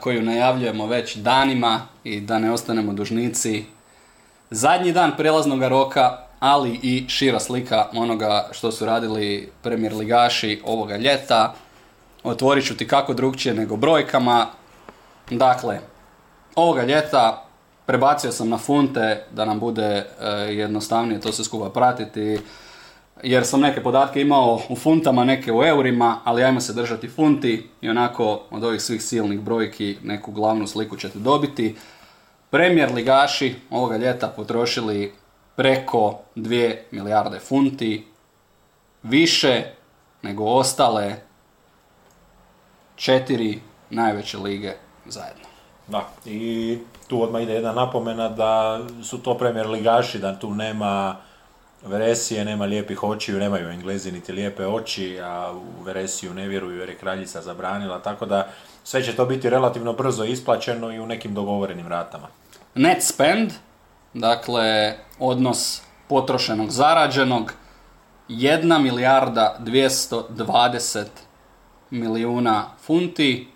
koju najavljujemo već danima i da ne ostanemo dužnici. Zadnji dan prelaznog roka, ali i šira slika onoga što su radili premier ligaši ovoga ljeta. Otvorit ću ti kako drugčije nego brojkama. Dakle, ovoga ljeta prebacio sam na funte da nam bude e, jednostavnije to sve skupa pratiti jer sam neke podatke imao u funtama, neke u eurima, ali ajmo se držati funti i onako od ovih svih silnih brojki neku glavnu sliku ćete dobiti. Premier ligaši ovoga ljeta potrošili preko 2 milijarde funti, više nego ostale četiri najveće lige zajedno. Da, i tu odmah ide jedna napomena da su to premier ligaši, da tu nema veresije, nema lijepih očiju, nemaju englezi niti lijepe oči, a u veresiju ne vjeruju jer je kraljica zabranila, tako da sve će to biti relativno brzo isplaćeno i u nekim dogovorenim ratama. Net spend, dakle odnos potrošenog zarađenog, 1 milijarda 220 milijuna funti.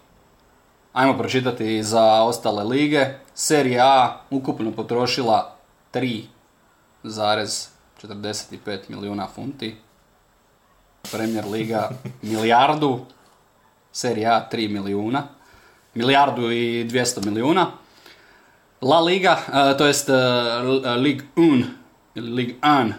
Ajmo pročitati za ostale lige. Serija A ukupno potrošila 3,45 milijuna funti. Premier Liga milijardu. Serija A 3 milijuna. Milijardu i 200 milijuna. La Liga, e, to jest Ligue 1, ili Ligue 1,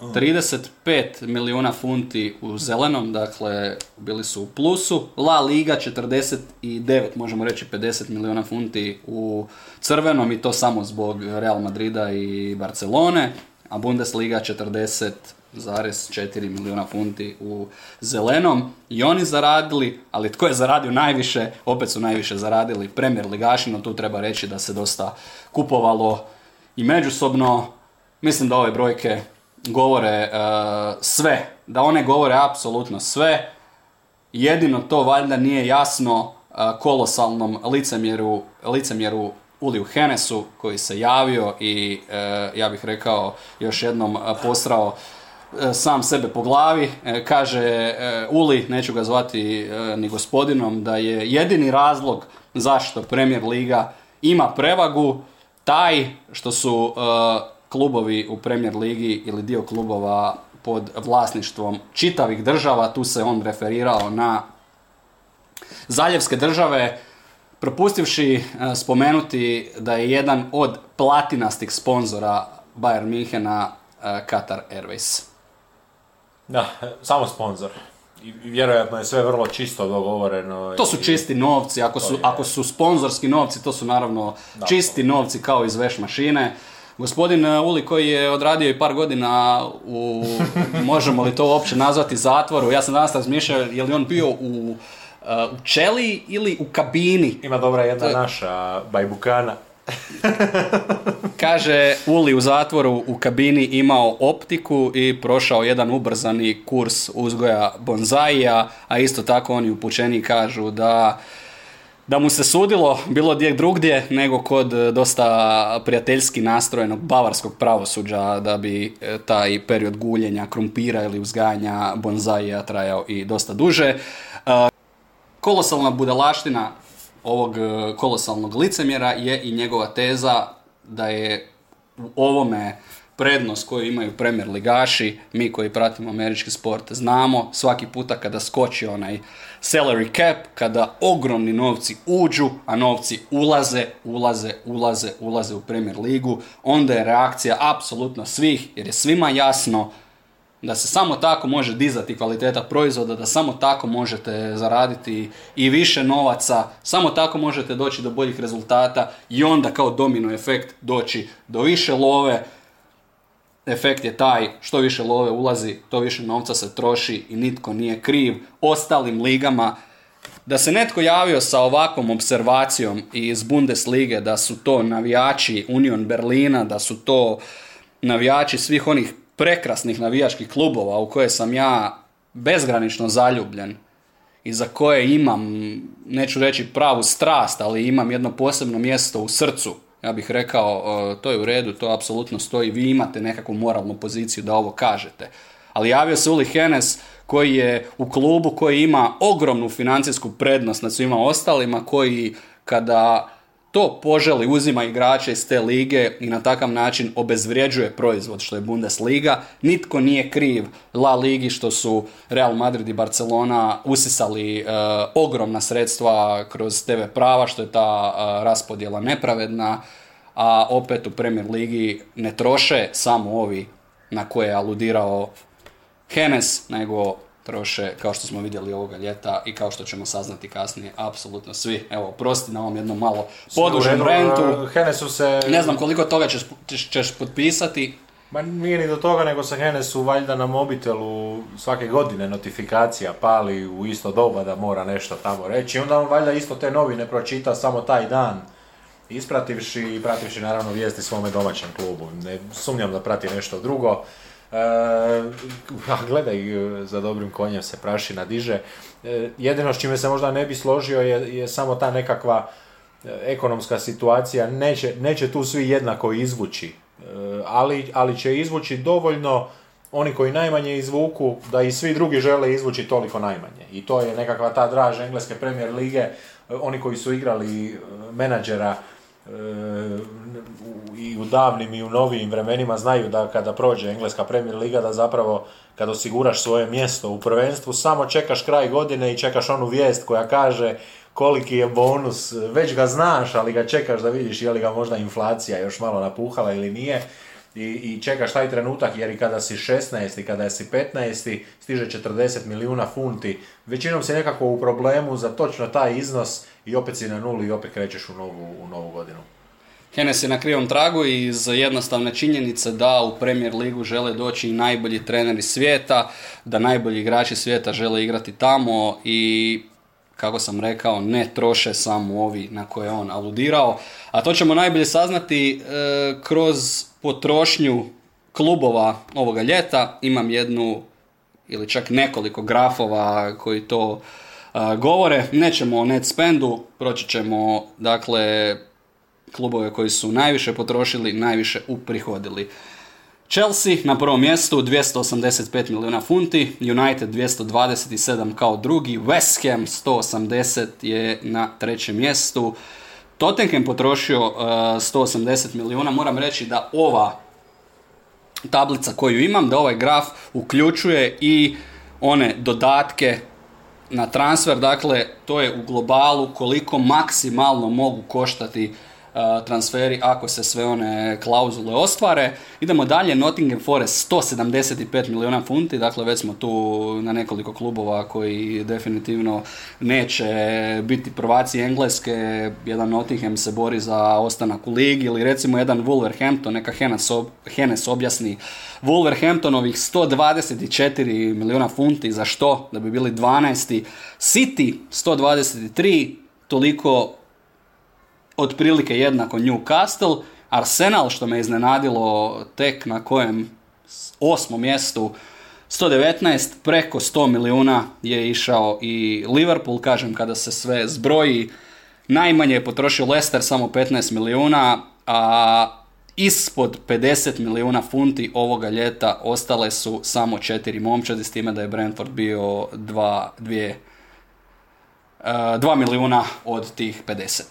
35 milijuna funti u zelenom, dakle bili su u plusu. La Liga 49, možemo reći 50 milijuna funti u crvenom i to samo zbog Real Madrida i Barcelone, a Bundesliga 40,4 milijuna funti u zelenom i oni zaradili, ali tko je zaradio najviše, opet su najviše zaradili Premier ligaši, no tu treba reći da se dosta kupovalo i međusobno. Mislim da ove brojke govore e, sve, da one govore apsolutno sve. Jedino to valjda nije jasno e, kolosalnom licemjeru, licemjeru Uliju Henesu koji se javio i e, ja bih rekao još jednom e, posrao e, sam sebe po glavi. Kaže Uli, neću ga zvati ni gospodinom, da je jedini razlog zašto Premier Liga ima prevagu taj što su klubovi u Premier Ligi ili dio klubova pod vlasništvom čitavih država, tu se on referirao na zaljevske države, propustivši e, spomenuti da je jedan od platinastih sponzora Bayern Minhena e, Qatar Airways. Da, samo sponsor. I vjerojatno je sve vrlo čisto dogovoreno. To su i- čisti novci, ako su, je. ako su sponzorski novci, to su naravno Da. čisti novci kao iz veš mašine. Gospodin e, Uli koji je odradio i par godina u, možemo li to uopće nazvati zatvoru, ja sam danas razmišljao je li on bio u, u čeli ili u kabini. Ima dobra jedna To naša bajbukana. Kaže Uli u zatvoru u kabini imao optiku i prošao jedan ubrzani kurs uzgoja bonzaija, a isto tako oni upućeni kažu da da mu se sudilo bilo gdje drugdje nego kod e, dosta prijateljski nastrojenog bavarskog pravosuđa da bi e, taj period guljenja krumpira ili uzgajanja bonzaija trajao i dosta duže. Kolosalna budalaština ovog e, kolosalnog licemjera je i njegova teza da je u ovome prednost koju imaju Premier ligaši, mi koji pratimo američki sport znamo, svaki puta kada skoči onaj salary cap, kada ogromni novci uđu, a novci ulaze, ulaze, ulaze, ulaze u Premier ligu, onda je reakcija apsolutno svih, jer je svima jasno da se samo tako može dizati kvaliteta proizvoda, da samo tako možete zaraditi i više novaca, samo tako možete doći do boljih rezultata i onda kao domino efekt doći do više love. Efekt je taj, što više love ulazi, to više novca se troši i nitko nije kriv. Ostalim ligama da se netko javio sa ovakvom observacijom iz Bundeslige da su to navijači Union Berlina, da su to navijači svih onih prekrasnih navijačkih klubova u koje sam ja bezgranično zaljubljen i za koje imam, neću reći pravu strast, ali imam jedno posebno mjesto u srcu. Ja bih rekao, e, to je u redu, to apsolutno stoji, vi imate nekakvu moralnu poziciju da ovo kažete. Ali javio se Uli Henes koji je u klubu koji ima ogromnu financijsku prednost nad svima ostalima, koji kada to poželi, uzima igrače iz te lige i na takav način obezvrijeđuje proizvod što je Bundesliga. Nitko nije kriv La Ligi što su Real Madrid i Barcelona usisali e, ogromna sredstva kroz TV prava, što je ta e, raspodjela nepravedna, a opet u Premier Ligi ne troše samo ovi na koje je aludirao Henes, nego troše, kao što smo vidjeli ovoga ljeta i kao što ćemo saznati kasnije, apsolutno svi. Evo, prosti na ovom jednom malo podužem rentu. Henesu se... Ne znam koliko toga ćeš, ćeš, potpisati. Ma nije ni do toga, nego se Henesu valjda na mobitelu svake godine notifikacija pali u isto doba da mora nešto tamo reći. Onda on valjda isto te novine pročita samo taj dan isprativši i prativši naravno vijesti svome domaćem klubu. Ne sumnjam da prati nešto drugo. E, gledaj, za dobrim konjem se prašina diže. E, jedino s čime se možda ne bi složio je, je samo ta nekakva e, ekonomska situacija. Neće, neće tu svi jednako izvući, e, ali, ali će izvući dovoljno oni koji najmanje izvuku, da i svi drugi žele izvući toliko najmanje. I to je nekakva ta draž engleske premier lige, oni koji su igrali menadžera u davnim i u novijim vremenima znaju da kada prođe engleska Premier Liga da zapravo kad osiguraš svoje mjesto u prvenstvu samo čekaš kraj godine i čekaš onu vijest koja kaže koliki je bonus, već ga znaš, ali ga čekaš da vidiš je li ga možda inflacija još malo napuhala ili nije. I, i čekaš taj trenutak jer i kada si 16 i kada si 15 stiže 40 milijuna funti, većinom si nekako u problemu za točno taj iznos i opet si na nuli i opet krećeš u novu, u novu godinu. Henes je na krivom tragu i iz jednostavne činjenice da u Premier ligu žele doći i najbolji treneri svijeta, da najbolji igrači svijeta žele igrati tamo i kako sam rekao, ne troše samo ovi na koje on aludirao. A to ćemo najbolje saznati e, kroz potrošnju klubova ovoga ljeta. Imam jednu ili čak nekoliko grafova koji to govore. Nećemo o net spendu, proći ćemo dakle klubove koji su najviše potrošili, najviše uprihodili. Chelsea na prvom mjestu 285 milijuna funti, United 227 kao drugi, West Ham 180 je na trećem mjestu, Tottenham potrošio uh, 180 milijuna, moram reći da ova tablica koju imam, da ovaj graf uključuje i one dodatke na transfer, dakle to je u globalu koliko maksimalno mogu koštati transferi ako se sve one klauzule ostvare. Idemo dalje, Nottingham Forest 175 milijuna funti, dakle već smo tu na nekoliko klubova koji definitivno neće biti prvaci Engleske, jedan Nottingham se bori za ostanak u ligi ili recimo jedan Wolverhampton, neka Henes, objasni Wolverhamptonovih 124 milijuna funti, za što? Da bi bili 12. City 123, toliko otprilike jednako Newcastle, Arsenal što me iznenadilo tek na kojem osmom mjestu 119, preko 100 milijuna je išao i Liverpool, kažem kada se sve zbroji, najmanje je potrošio Leicester samo 15 milijuna, a ispod 50 milijuna funti ovoga ljeta ostale su samo četiri momčadi, s time da je Brentford bio 2 2 milijuna od tih 50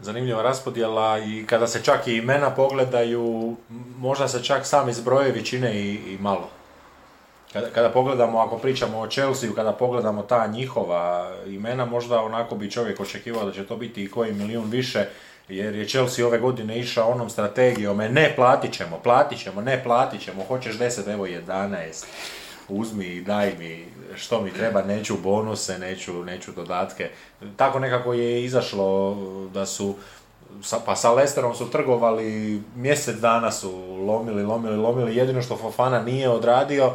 zanimljiva raspodjela i kada se čak i imena pogledaju, možda se čak sami zbrojevi čine i, i malo. Kada, kada pogledamo, ako pričamo o Chelsea, kada pogledamo ta njihova imena, možda onako bi čovjek očekivao da će to biti i koji milijun više, jer je Chelsea ove godine išao onom strategijom, e, ne platit ćemo, platit ćemo, ne platit ćemo, hoćeš 10, evo 11 uzmi i daj mi što mi treba, neću bonuse, neću, neću dodatke. Tako nekako je izašlo da su, pa sa Lesterom su trgovali, mjesec dana su lomili, lomili, lomili, jedino što Fofana nije odradio,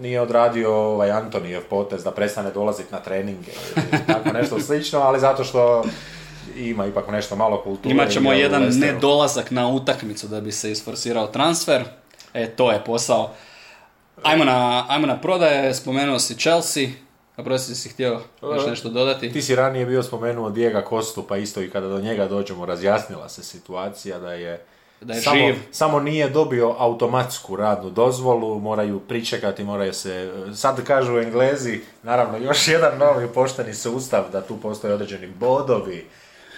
nije odradio ovaj Antonijev potez da prestane dolaziti na treninge ili tako nešto slično, ali zato što ima ipak nešto malo kulture. Imat ćemo jedan nedolazak na utakmicu da bi se isforsirao transfer. E, to je posao. Ajmo na, ajmo na prodaje, spomenuo si Chelsea. A prosti si htio još E, nešto dodati? Ti si ranije bio spomenuo Dijega Kostu, pa isto i kada do njega dođemo razjasnila se situacija da je, Da je samo, živ. samo nije dobio automatsku radnu dozvolu, moraju pričekati, moraju se, sad kažu Englezi, naravno još jedan novi pošteni sustav, da tu postoje određeni bodovi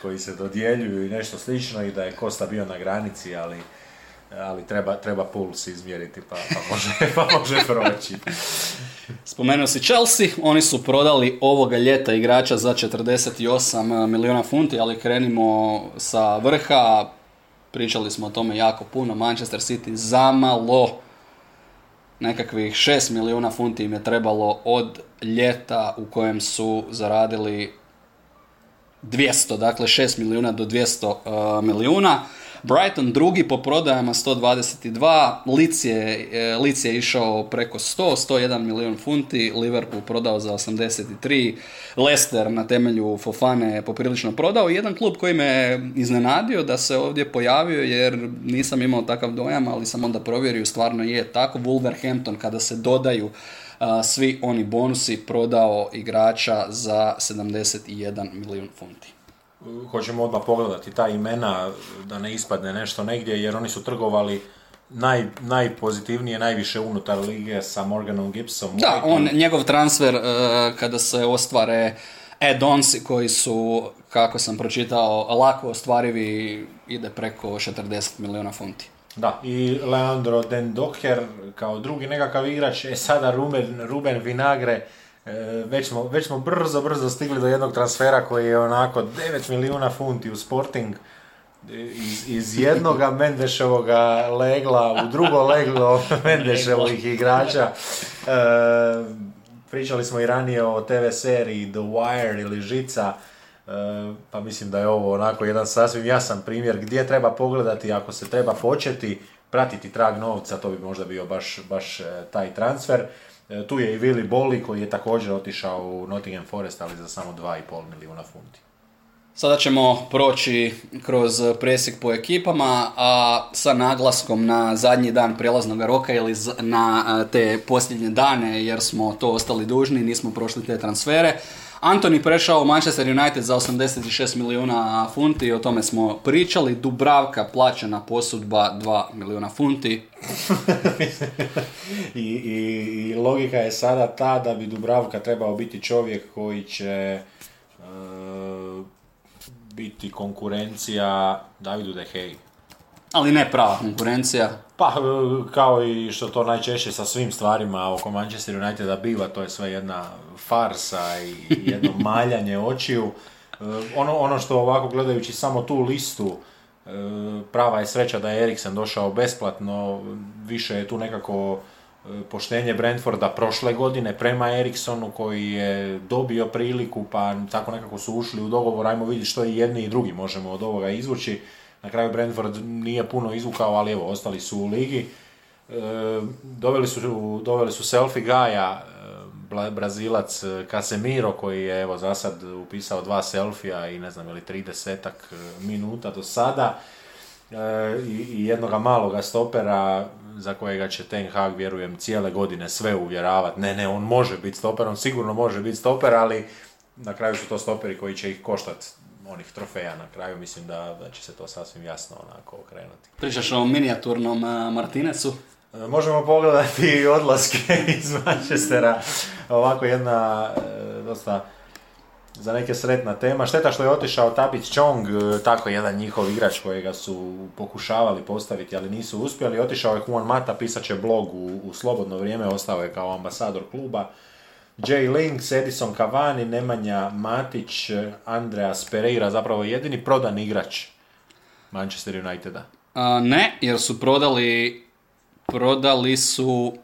koji se dodjeljuju i nešto slično i da je Kosta bio na granici, ali ali treba, treba puls izmjeriti pa, pa, može, pa može proći. Spomenuo si Chelsea, oni su prodali ovoga ljeta igrača za 48 milijuna funti, ali krenimo sa vrha. Pričali smo o tome jako puno. Manchester City zamalo nekakvih 6 milijuna funti im je trebalo od ljeta u kojem su zaradili 200, dakle 6 milijuna do 200 uh, milijuna. Brighton drugi po prodajama 122, Leeds je, e, Leeds je išao preko 100, 101 milijun funti, Liverpool prodao za 83, Leicester na temelju Fofane je poprilično prodao. Jedan klub koji me iznenadio da se ovdje pojavio jer nisam imao takav dojam, ali sam onda provjerio, stvarno je tako. Wolverhampton kada se dodaju svi oni bonusi prodao igrača za 71 milijun funti. Hoćemo odmah pogledati ta imena da ne ispadne nešto negdje jer oni su trgovali naj, najpozitivnije, najviše unutar lige sa Morganom Gibsom. Da, on, njegov transfer e, kada se ostvare add-ons koji su, kako sam pročitao, lako ostvarivi, ide preko 40 milijuna funti. Da, i Leandro Den Docker kao drugi nekakav igrač, e sada Ruben, Ruben Vinagre, već smo, već smo brzo, brzo stigli do jednog transfera koji je onako 9 milijuna funti u Sporting, e, iz, iz jednoga Mendeševoga legla u drugo leglo Mendeševih igrača. E, pričali smo i ranije o TV seriji The Wire ili Žica, e, pa mislim da je ovo onako jedan sasvim jasan primjer gdje treba pogledati ako se treba početi pratiti trag novca, to bi možda bio baš, baš e, taj transfer. E, Tu je i Willy Bolly koji je također otišao u Nottingham Forest, ali za samo 2,5 milijuna funti. Sada ćemo proći kroz presjek po ekipama, a sa naglaskom na zadnji dan prijelaznog roka ili na te posljednje dane, jer smo to ostali dužni, nismo prošli te transfere. Antoni prešao u Manchester United za 86 milijuna funti, o tome smo pričali. Dubravka plaćena posudba 2 milijuna funti. I, i, I logika je sada ta da bi Dubravka trebao biti čovjek koji će e, biti konkurencija Davidu De Gea. Ali ne prava konkurencija. Pa, e, kao i što to najčešće sa svim stvarima oko Manchester Uniteda biva, to je sve jedna farsa i jedno maljanje očiju. E, Ono, ono što ovako gledajući samo tu listu, e, prava je sreća da je Eriksen došao besplatno, više je tu nekako poštenje Brentforda prošle godine prema Eriksonu koji je dobio priliku pa tako nekako su ušli u dogovor, ajmo vidjeti što i jedni i drugi možemo od ovoga izvući. Na kraju Brentford nije puno izvukao, ali evo, ostali su u ligi. E, doveli, su, doveli su selfie Gaja, e, Brazilac e, Casemiro koji je evo za sad upisao dva selfija i ne znam ili 30 minuta do sada. E, i, jednoga maloga stopera za kojega će Ten Hag, vjerujem, cijele godine sve uvjeravati. Ne, ne, on može biti stoper, on sigurno može biti stoper, ali na kraju su to stoperi koji će ih koštati onih trofeja na kraju, mislim da, da će se to sasvim jasno onako okrenuti. Pričaš o minijaturnom a, Martinesu. E, Možemo pogledati odlaske iz Manchestera, ovako jedna e, dosta za neke sretna tema. Šteta što je otišao Tapic Chong, e, tako jedan njihov igrač kojega su pokušavali postaviti, ali nisu uspjeli. Otišao je Juan Mata, pisat će blog u, u slobodno vrijeme, ostao je kao ambasador kluba. Jay Links, Edison Cavani, Nemanja Matić, Andreas Pereira, zapravo jedini prodan igrač Manchester Uniteda. A, ne, jer su prodali, prodali su,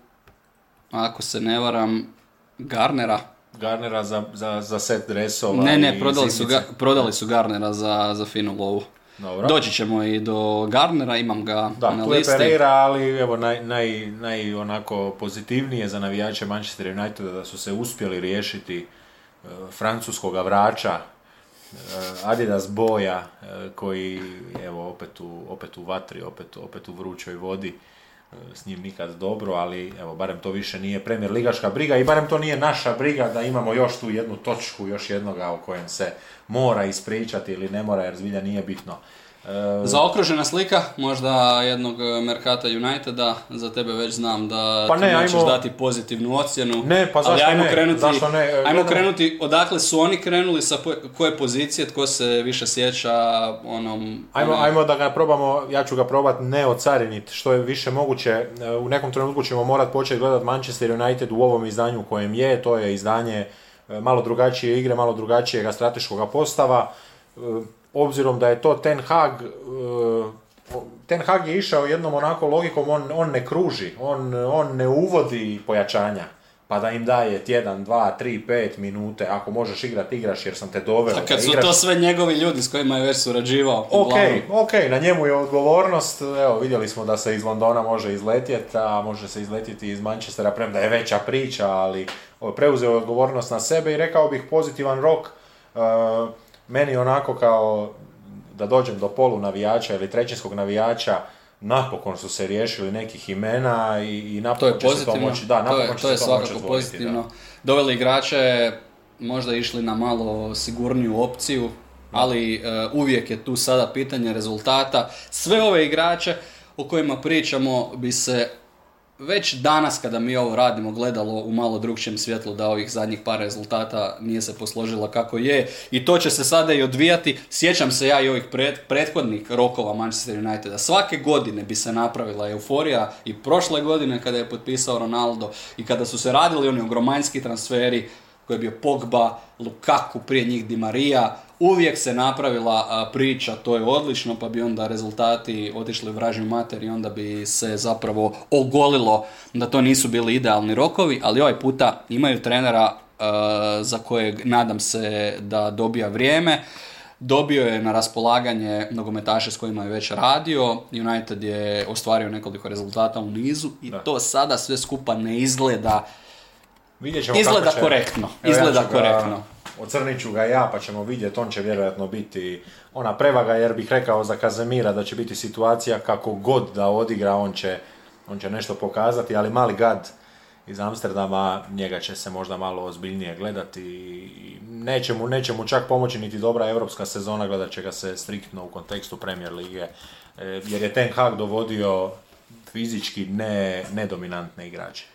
ako se ne varam, Garnera. Garnera za, za, za set dresova Ne, ne, prodali su, ga, prodali su Garnera za, za finu lovu. Dobro. Doći ćemo i do Gardnera, imam ga Da, na listi. Pereira, ali evo naj, naj, naj onako pozitivnije za navijače Manchester Uniteda da su se uspjeli riješiti e, francuskog vrača e, Adidas boja e, koji evo opet u, opet u vatri, opet, opet u vrućoj vodi s njim nikad dobro, ali evo barem to više nije premijer ligaška briga i barem to nije naša briga da imamo još tu jednu točku, još jednoga o kojem se mora ispričati ili ne mora jer zbilja nije bitno. E, Zaokružena slika, možda jednog e, Mercata Uniteda, za tebe već znam da Pa ti ne, nećeš ajmo- dati pozitivnu ocjenu. Ne, pa ali zašto ajmo ne? Krenuti, Zašto ne? E, Ajmo krenuti odakle su oni krenuli, sa koje pozicije, tko se više sjeća onom... Ajmo, onom- ajmo da ga probamo, ja ću ga probat ne ocariniti što je više moguće. E, U nekom trenutku ćemo morat početi gledati Manchester United u ovom izdanju u kojem je, to je izdanje e, malo drugačije igre, malo drugačijega strateškog postava. Obzirom da je to Ten Hag, e, Ten Hag je išao jednom onako logikom, on, on ne kruži, on, on ne uvodi pojačanja. Pa da im daje tjedan, dva, tri, pet minute, ako možeš igrat, igraš jer sam te doveo. A kad su igraš. to sve njegovi ljudi s kojima je već surađivao. Ok, ok, na njemu je odgovornost. Evo, vidjeli smo da se iz Londona može izletjeti, a može se izletjeti iz Manchestera, premda je veća priča, ali preuzeo je odgovornost na sebe i rekao bih pozitivan rok. E, meni onako kao da dođem do polu navijača ili trećinskog navijača, napokon su se riješili nekih imena i, i To je napokon će se to moći, da, to napokon je, će to je se to moći pozitivno. da. Doveli igrače, možda išli na malo sigurniju opciju, ali e, uvijek je tu sada pitanje rezultata. Sve ove igrače o kojima pričamo bi se već danas kada mi ovo radimo gledalo u malo drugčijem svjetlu da ovih zadnjih par rezultata nije se posložila kako je i to će se sada i odvijati. Sjećam se ja i ovih pret- prethodnih rokova Manchester Uniteda. Svake godine bi se napravila euforija i prošle godine kada je potpisao Ronaldo i kada su se radili oni ogromanjski transferi koji je bio Pogba, Lukaku, prije njih Di Maria, uvijek se napravila priča, to je odlično, pa bi onda rezultati otišli u vražju mater i onda bi se zapravo ogolilo da to nisu bili idealni rokovi, ali ovaj puta imaju trenera za kojeg nadam se da dobija vrijeme. Dobio je na raspolaganje nogometaše s kojima je već radio. United je ostvario nekoliko rezultata u nizu i Da. to sada sve skupa ne izgleda Vidjet ćemo Izgleda kako će- korektno, Evo, izgleda ja korektno. Ocrnit ću ga ja, pa ćemo vidjeti, on će vjerojatno biti ona prevaga, jer bih rekao za Kazemira da će biti situacija kako god da odigra, on će, on će nešto pokazati, ali mali gad iz Amsterdama, njega će se možda malo ozbiljnije gledati i neće mu, neće mu čak pomoći niti dobra europska sezona, gledat će ga se striktno u kontekstu Premier Lige, e, jer je Ten Hag dovodio fizički ne, nedominantne igrače.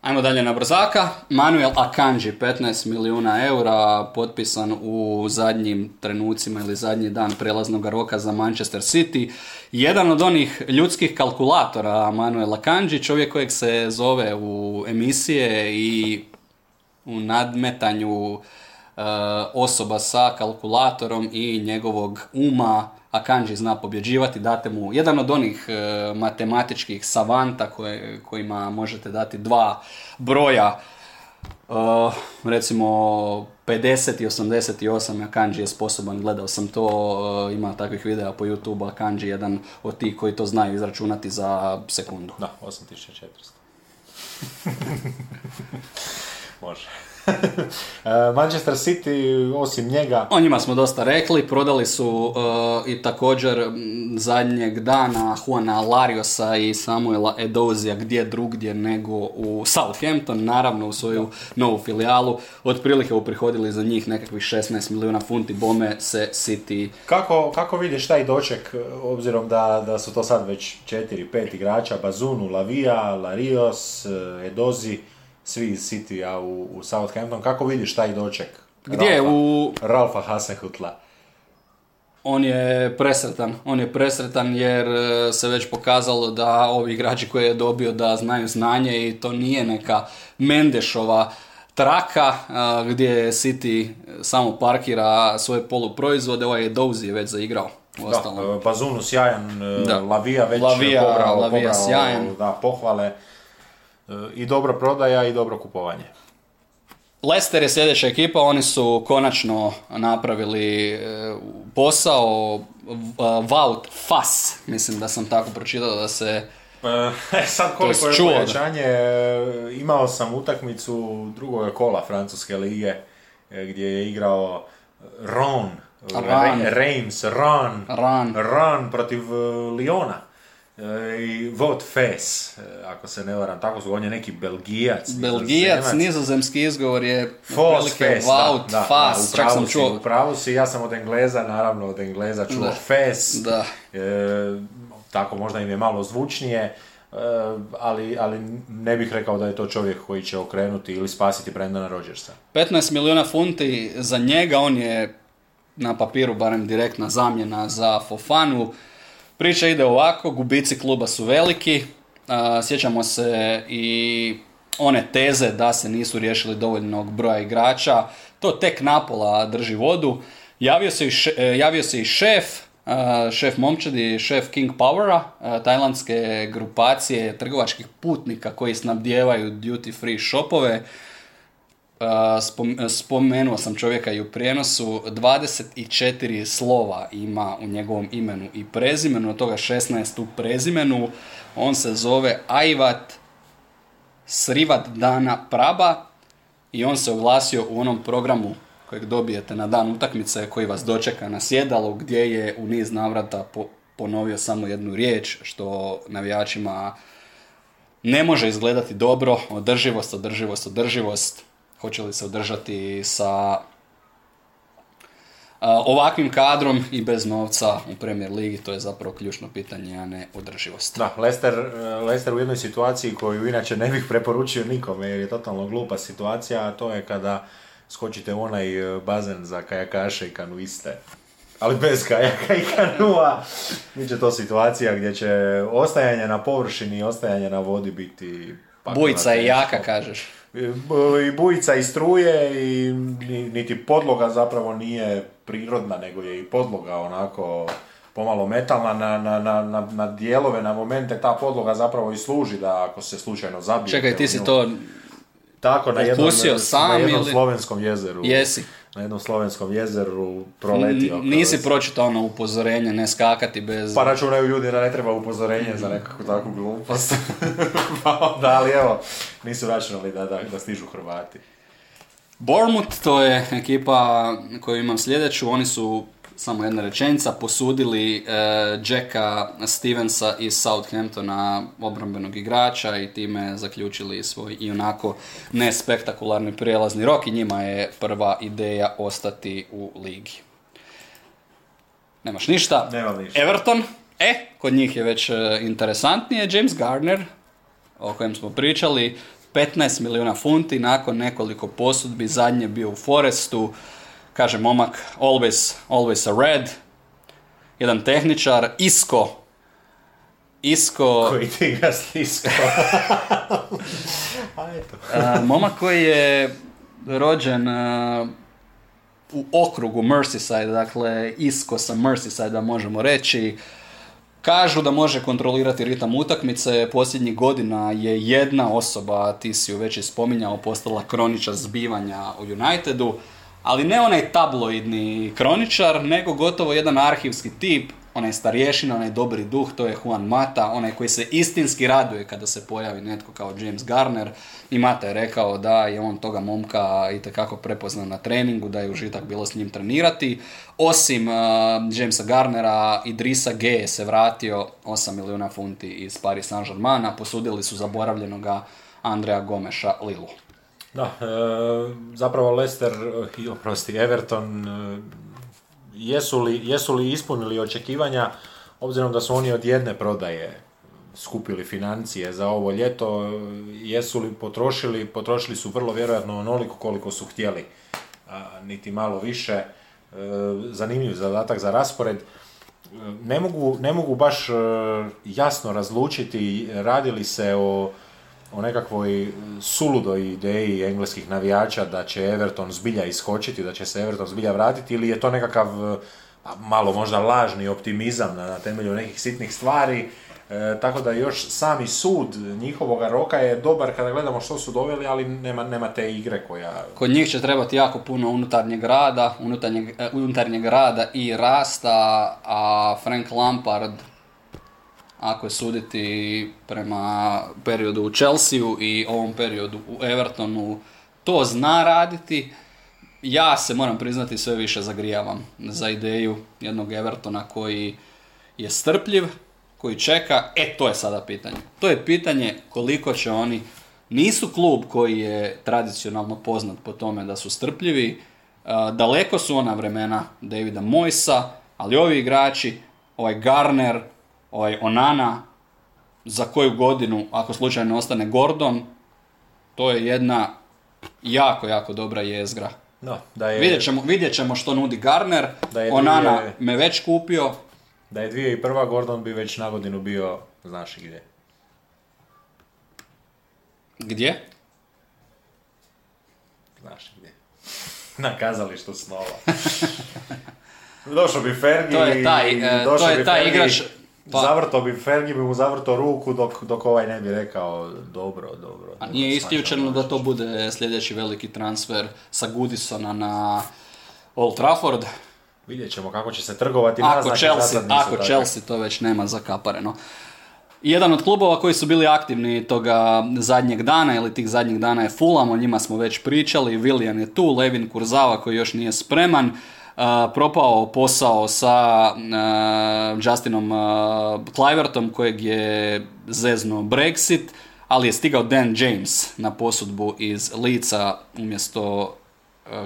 Ajmo dalje na brzaka. Manuel Akanji, 15 milijuna eura, potpisan u zadnjim trenucima ili zadnji dan prelaznog roka za Manchester City. Jedan od onih ljudskih kalkulatora Manuel Akanji, čovjek kojeg se zove u emisije i u nadmetanju e, osoba sa kalkulatorom i njegovog uma. Akanji zna pobjeđivati, date mu jedan od onih e, matematičkih savanta koje, kojima možete dati dva broja e, recimo 50 i 88 Akanji je sposoban, gledao sam to, e, ima takvih videa po YouTube, Akanji je jedan od tih koji to znaju izračunati za sekundu. Da, 8400. Može. Manchester City, osim njega, O njima smo dosta rekli, prodali su e, i također zadnjeg dana Juana Lariosa i Samuela Edozija gdje drugdje nego u Southampton, naravno u svoju novu filijalu, otprilike uprihodili za njih nekakvih 16 milijuna funti, bome se City kako, kako vidiš taj doček, obzirom da, da su to sad već 4-5 igrača, Bazunu, Lavija, Larios, Edozi, svi iz Citya u, u Southampton, kako vidiš taj doček? Gdje je Ralfa- u Ralfa Hasenhutla. On je presretan, on je presretan jer e, se već pokazalo da ovi igrači koje je dobio da znaju znanje i to nije neka Mendešova traka a, gdje City samo parkira svoje poluproizvode, ovaj je Dozy je već zaigrao u ostalom. Da, e, Bazunu sjajan, e, Da. Lavija već Lavija- pobrao, Lavija pobrao, sjajan. da, pohvale. E, I dobro prodaja i dobro kupovanje. Leicester je sljedeća ekipa, oni su konačno napravili e, posao Vaut Fas, mislim da sam tako pročitao da se E, sad koliko je povećanje, imao sam utakmicu drugog kola Francuske lige gdje je igrao Ron, Reims, Ron, Ron. Ron protiv Liona i Vot Fes, ako se ne varam, tako su, on je neki Belgijac. Belgijac, nizozemski izgovor je da, Fas, da, čak sam čuo. Upravo si, ja sam od Engleza, naravno od Engleza čuo da. Fes, da. E, tako možda im je malo zvučnije, e, ali, ali ne bih rekao da je to čovjek koji će okrenuti ili spasiti Brendana Rodgersa. 15 milijuna funti za njega, on je na papiru barem direktna zamjena za Fofanu. Priča ide ovako, gubici kluba su veliki, sjećamo se i one teze da se nisu riješili dovoljnog broja igrača, to tek napola drži vodu. Javio se i, e, javio se i šef, šef momčadi, šef King Powera, tajlandske grupacije trgovačkih putnika koji snabdijevaju duty free shopove. Spomenuo sam čovjeka i u prijenosu, 24 slova ima u njegovom imenu i prezimenu, od toga 16 u prezimenu. On se zove Ajvat Srivat Dana Praba i on se oglasio u onom programu kojeg dobijete na dan utakmice koji vas dočeka na sjedalu gdje je u niz navrata ponovio samo jednu riječ što navijačima ne može izgledati dobro, održivost, održivost, održivost hoće li se održati sa ovakvim kadrom i bez novca u Premier Ligi, to je zapravo ključno pitanje, a ne održivost. Da, Leicester, Leicester u jednoj situaciji koju inače ne bih preporučio nikome jer je totalno glupa situacija, a to je kada skočite u onaj e, bazen za kajakaše i kanuiste. Ali bez kajaka i kanua. Biće to situacija gdje će ostajanje na površini i ostajanje na vodi biti... Bujica je jaka, kažeš i bujica i struje i niti podloga zapravo nije prirodna, nego je i podloga onako pomalo metalna na, na, na, na dijelove, na momente ta podloga zapravo i služi da ako se slučajno zabije. Čekaj, ti si to tako, na jednom, sam na jednom ili... slovenskom jezeru. Jesi. Na jednom slovenskom jezeru proletio. nisi pročitao ono upozorenje, ne skakati bez... Pa računaju ljudi da ne treba upozorenje za nekakvu takvu glupost. pa da, ali evo, nisu računali da, da, da stižu Hrvati. Bournemouth, to je ekipa koju imam sljedeću, oni su samo jedna rečenica, posudili e, Jacka Stevensa iz Southamptona, obrambenog igrača i time zaključili svoj i onako nespektakularni prijelazni rok i njima je prva ideja ostati u ligi. Nemaš ništa? Nema ništa. Everton, e, kod njih je već e, interesantnije, James Gardner, o kojem smo pričali, 15 milijuna funti nakon nekoliko posudbi, zadnje bio u Forestu, kaže momak, always, always a red, jedan tehničar, Isko, Isko... Koji ti ga stisko. momak koji je rođen u okrugu Merseyside, dakle Isko sa Merseyside, možemo reći. Kažu da može kontrolirati ritam utakmice, posljednjih godina je jedna osoba, ti si ju već i spominjao, postala kroničar zbivanja u Unitedu ali ne onaj tabloidni kroničar, nego gotovo jedan arhivski tip, onaj starješina, onaj dobri duh, to je Juan Mata, onaj koji se istinski raduje kada se pojavi netko kao James Garner. I Mata je rekao da je on toga momka i tekako prepoznao na treningu, da je užitak bilo s njim trenirati. Osim uh, Jamesa Garnera, Idrisa G se vratio 8 milijuna funti iz Paris Saint-Germaina, posudili su zaboravljenoga Andreja Gomeša Lilu. Da, e, zapravo Leicester i oprosti Everton e, jesu li, jesu li ispunili očekivanja obzirom da su oni od jedne prodaje skupili financije za ovo ljeto, jesu li potrošili, potrošili su vrlo vjerojatno onoliko koliko su htjeli, niti malo više. E, zanimljiv zadatak za raspored. Ne mogu, ne mogu baš jasno razlučiti radili se o o nekakvoj suludoj ideji engleskih navijača da će Everton zbilja iskočiti, da će se Everton zbilja vratiti ili je to nekakav pa malo možda lažni optimizam na, temelju nekih sitnih stvari. E, tako da još sami sud njihovoga roka je dobar kada gledamo što su doveli, ali nema, nema te igre koja... Kod njih će trebati jako puno unutarnjeg rada, unutarnjeg, e, unutarnjeg rada i rasta, a Frank Lampard, ako je suditi prema periodu u Chelsea i ovom periodu u Evertonu, to zna raditi. Ja se moram priznati sve više zagrijavam za ideju jednog Evertona koji je strpljiv, koji čeka, e to je sada pitanje. To je pitanje koliko će oni, nisu klub koji je tradicionalno poznat po tome da su strpljivi, daleko su ona vremena Davida Mojsa, ali ovi igrači, ovaj Garner, ovaj Onana, za koju godinu, ako slučajno ostane Gordon, to je jedna jako, jako dobra jezgra. No, da je... vidjet, ćemo, vidjet ćemo što nudi Garner, da je Onana me već kupio, da je 2001. Gordon bi već na godinu bio, znaš gdje. Gdje? Znaš gdje. na kazalištu snova. Došao bi Fergi to je taj, e, to je taj igrač, pa... Zavrto bi, Fergi bi mu zavrto ruku dok, dok ovaj ne bi rekao dobro, dobro. A nije isključeno da to bude sljedeći veliki transfer sa Goodisona na Old Trafford. Vidjet ćemo kako će se trgovati. Ako, Chelsea, ako Chelsea to već nema zakapareno. Jedan od klubova koji su bili aktivni toga zadnjeg dana ili tih zadnjih dana je Fulham, o njima smo već pričali, William je tu, Levin Kurzava koji još nije spreman, uh, propao posao sa Justinom Clivertom kojeg je zezno Brexit, ali je stigao Dan James na posudbu iz Lica umjesto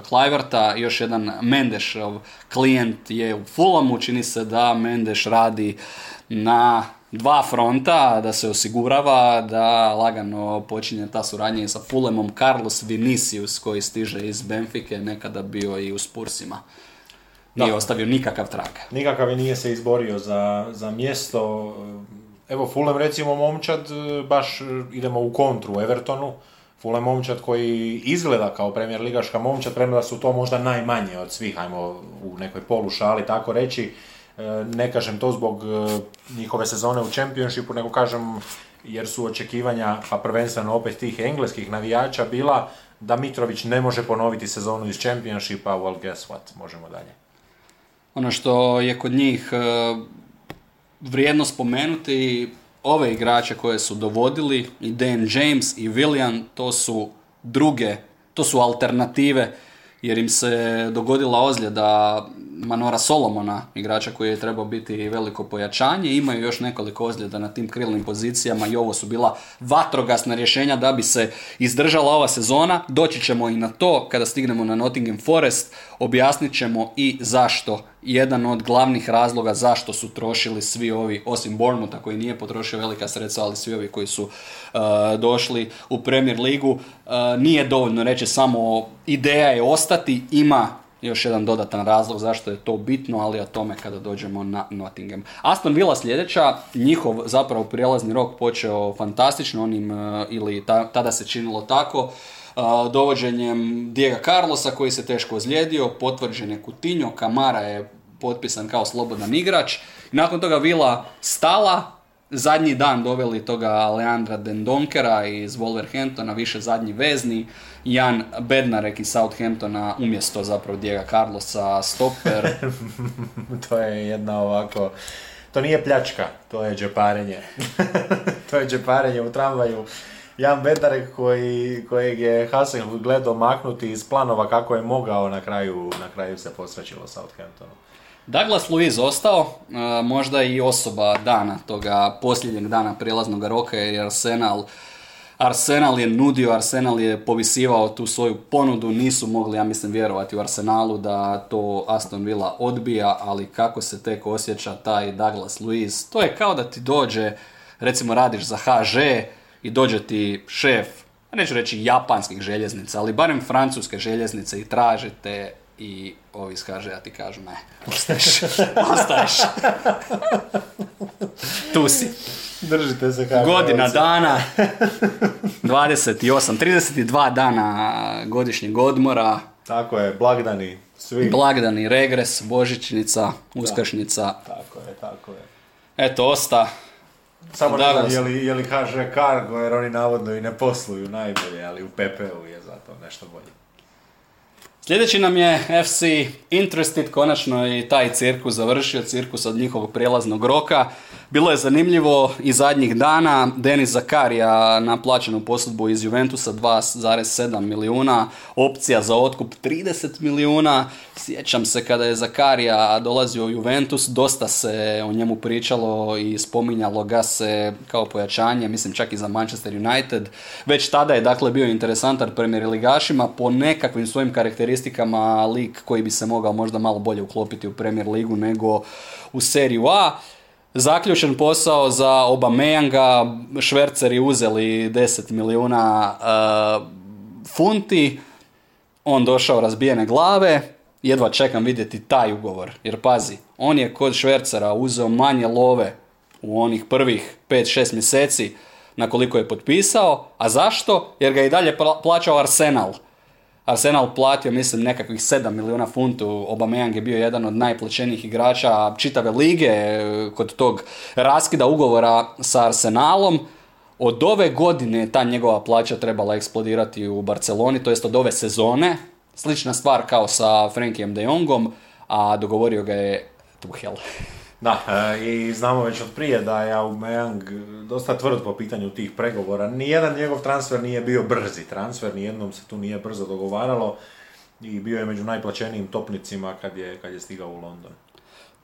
Cliverta, još jedan Mendešov klijent je u Fulamu, čini se da Mendeš radi na dva fronta, da se osigurava, da lagano počinje ta suradnja sa Fulemom. Carlos Vinicius koji stiže iz Benfike, nekada bio i u Spursima. Nije ostavio nikakav trag. Nikakav i nije se izborio za, za mjesto. Evo Fulem recimo momčad, baš idemo u kontru Evertonu Fulham momčad koji izgleda kao premijer ligaška momčad, premda su to možda najmanje od svih, ajmo u nekoj polušali tako reći. E, ne kažem to zbog e, njihove sezone u Championshipu, nego kažem jer su očekivanja, pa prvenstveno opet tih engleskih navijača bila da Mitrović ne može ponoviti sezonu iz Championshipa, well guess what, možemo dalje. Ono što je kod njih e, vrijedno spomenuti, ove igrače koje su dovodili, i Dan James i William, to su druge, to su alternative, jer im se dogodila ozljeda Manora Solomona, igrača koji je trebao biti veliko pojačanje. Imaju još nekoliko ozljeda na tim krilnim pozicijama i ovo su bila vatrogasna rješenja da bi se izdržala ova sezona. Doći ćemo i na to kada stignemo na Nottingham Forest. Objasnit ćemo i zašto jedan od glavnih razloga zašto su trošili svi ovi, osim Bournemoutha koji nije potrošio velika sredstva, ali svi ovi koji su uh, došli u Premier ligu, uh, nije dovoljno reći samo ideja je ostati, ima još jedan dodatan razlog zašto je to bitno, ali o tome kada dođemo na Nottingham. Aston Villa sljedeća, njihov zapravo prijelazni rok počeo fantastično, onim, uh, ili tada se činilo tako, dovođenjem Diego Carlosa koji se teško ozlijedio, potvrđen je Coutinho, Kamara je potpisan kao slobodan igrač. Nakon toga Vila stala, zadnji dan doveli toga Leandra Dendonkera iz Wolverhamptona, više zadnji vezni, Jan Bednarek iz Southamptona umjesto zapravo Diego Carlosa stoper. to je jedna ovako... To nije pljačka, to je džeparenje. to je džeparenje u tramvaju. Jan Bednarek koji, kojeg je Hasselhoff gledao maknuti iz planova kako je mogao, na kraju, na kraju se posvećilo Southamptonu. Douglas Luiz ostao, možda i osoba dana, toga posljednjeg dana prijelaznog roka jer Arsenal Arsenal je nudio, Arsenal je povisivao tu svoju ponudu, nisu mogli, ja mislim, vjerovati u Arsenalu da to Aston Villa odbija, ali kako se tek osjeća taj Douglas Luiz, to je kao da ti dođe, recimo radiš za HŽ i dođe ti šef, neću reći japanskih željeznica, ali barem francuske željeznice i tražite i ovi iz HŽ-a ti kažu ne, ostaješ, ostaješ. tu si. Držite se kako Godina dana, 28, 32 dana godišnjeg odmora. Tako je, blagdani, svi. Blagdani, regres, božićnica, uskršnjica. Tako je, tako je. Eto, osta Samo ne Da, znam da. je li, je li HŽ Cargo, jer oni navodno i ne posluju najbolje, ali u PP-u je zato nešto bolje. Sljedeći nam je FC Interested, konačno i taj cirkus završio, cirkus od njihovog prijelaznog roka. Bilo je zanimljivo i zadnjih dana, Denis Zakarija na plaćenu posudbu iz Juventusa 2,7 milijuna, opcija za otkup 30 milijuna. Sjećam se kada je Zakarija dolazio u Juventus, dosta se o njemu pričalo i spominjalo ga se kao pojačanje, mislim čak i za Manchester United. Već tada je dakle bio interesantan premier ligašima, po nekakvim svojim karakteristikama lik koji bi se mogao možda malo bolje uklopiti u Premier ligu nego u seriju A. Zaključen posao za Obameyanga, šverceri uzeli 10 milijuna uh, funti, on došao razbijene glave, jedva čekam vidjeti taj ugovor, jer pazi, on je kod švercera uzeo manje love u onih prvih 5-6 mjeseci na koliko je potpisao, a zašto? Jer ga je i dalje pla- plaćao Arsenal. Arsenal platio, mislim, nekakvih 7 milijuna funtu. Aubameyang je bio jedan od najplaćenijih igrača čitave lige e, kod tog raskida ugovora sa Arsenalom. Od ove godine ta njegova plaća trebala eksplodirati u Barceloni, to jest od ove sezone. Slična stvar kao sa Frankijem de Jongom, a dogovorio ga je Tuchel. Da, e, i znamo već od prije da je Aubameyang dosta tvrd po pitanju tih pregovora. Nijedan njegov transfer nije bio brzi transfer, nijednom se tu nije brzo dogovaralo i bio je među najplaćenijim topnicima kad je, kad je stigao u London.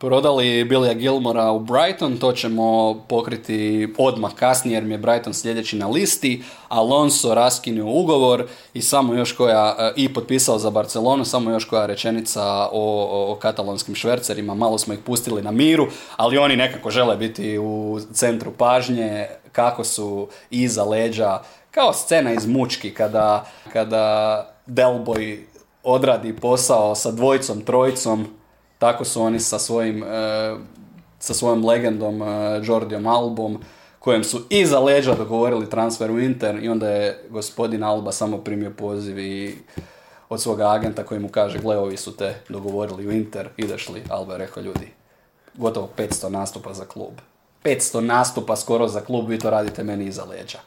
Prodali Billija Gilmora u Brighton, to ćemo pokriti odmah kasnije jer mi je Brighton sljedeći na listi. Alonso raskinio ugovor i samo još koja, e, i potpisao za Barcelonu, samo još koja rečenica o, o katalonskim švercerima, malo smo ih pustili na miru, ali oni nekako žele biti u centru pažnje, kako su iza leđa, kao scena iz mučki kada, kada Delboy odradi posao sa dvojicom, trojicom, tako su oni sa svojim e, sa svojom legendom e, Jordijom Albom kojem su iza leđa dogovorili transfer u Inter i onda je gospodin Alba samo primio poziv i od svoga agenta koji mu kaže gle ovi su te dogovorili u Inter, ideš li? Alba je rekao ljudi, gotovo 500 nastupa za klub. 500 nastupa skoro za klub, vi to radite meni iza leđa.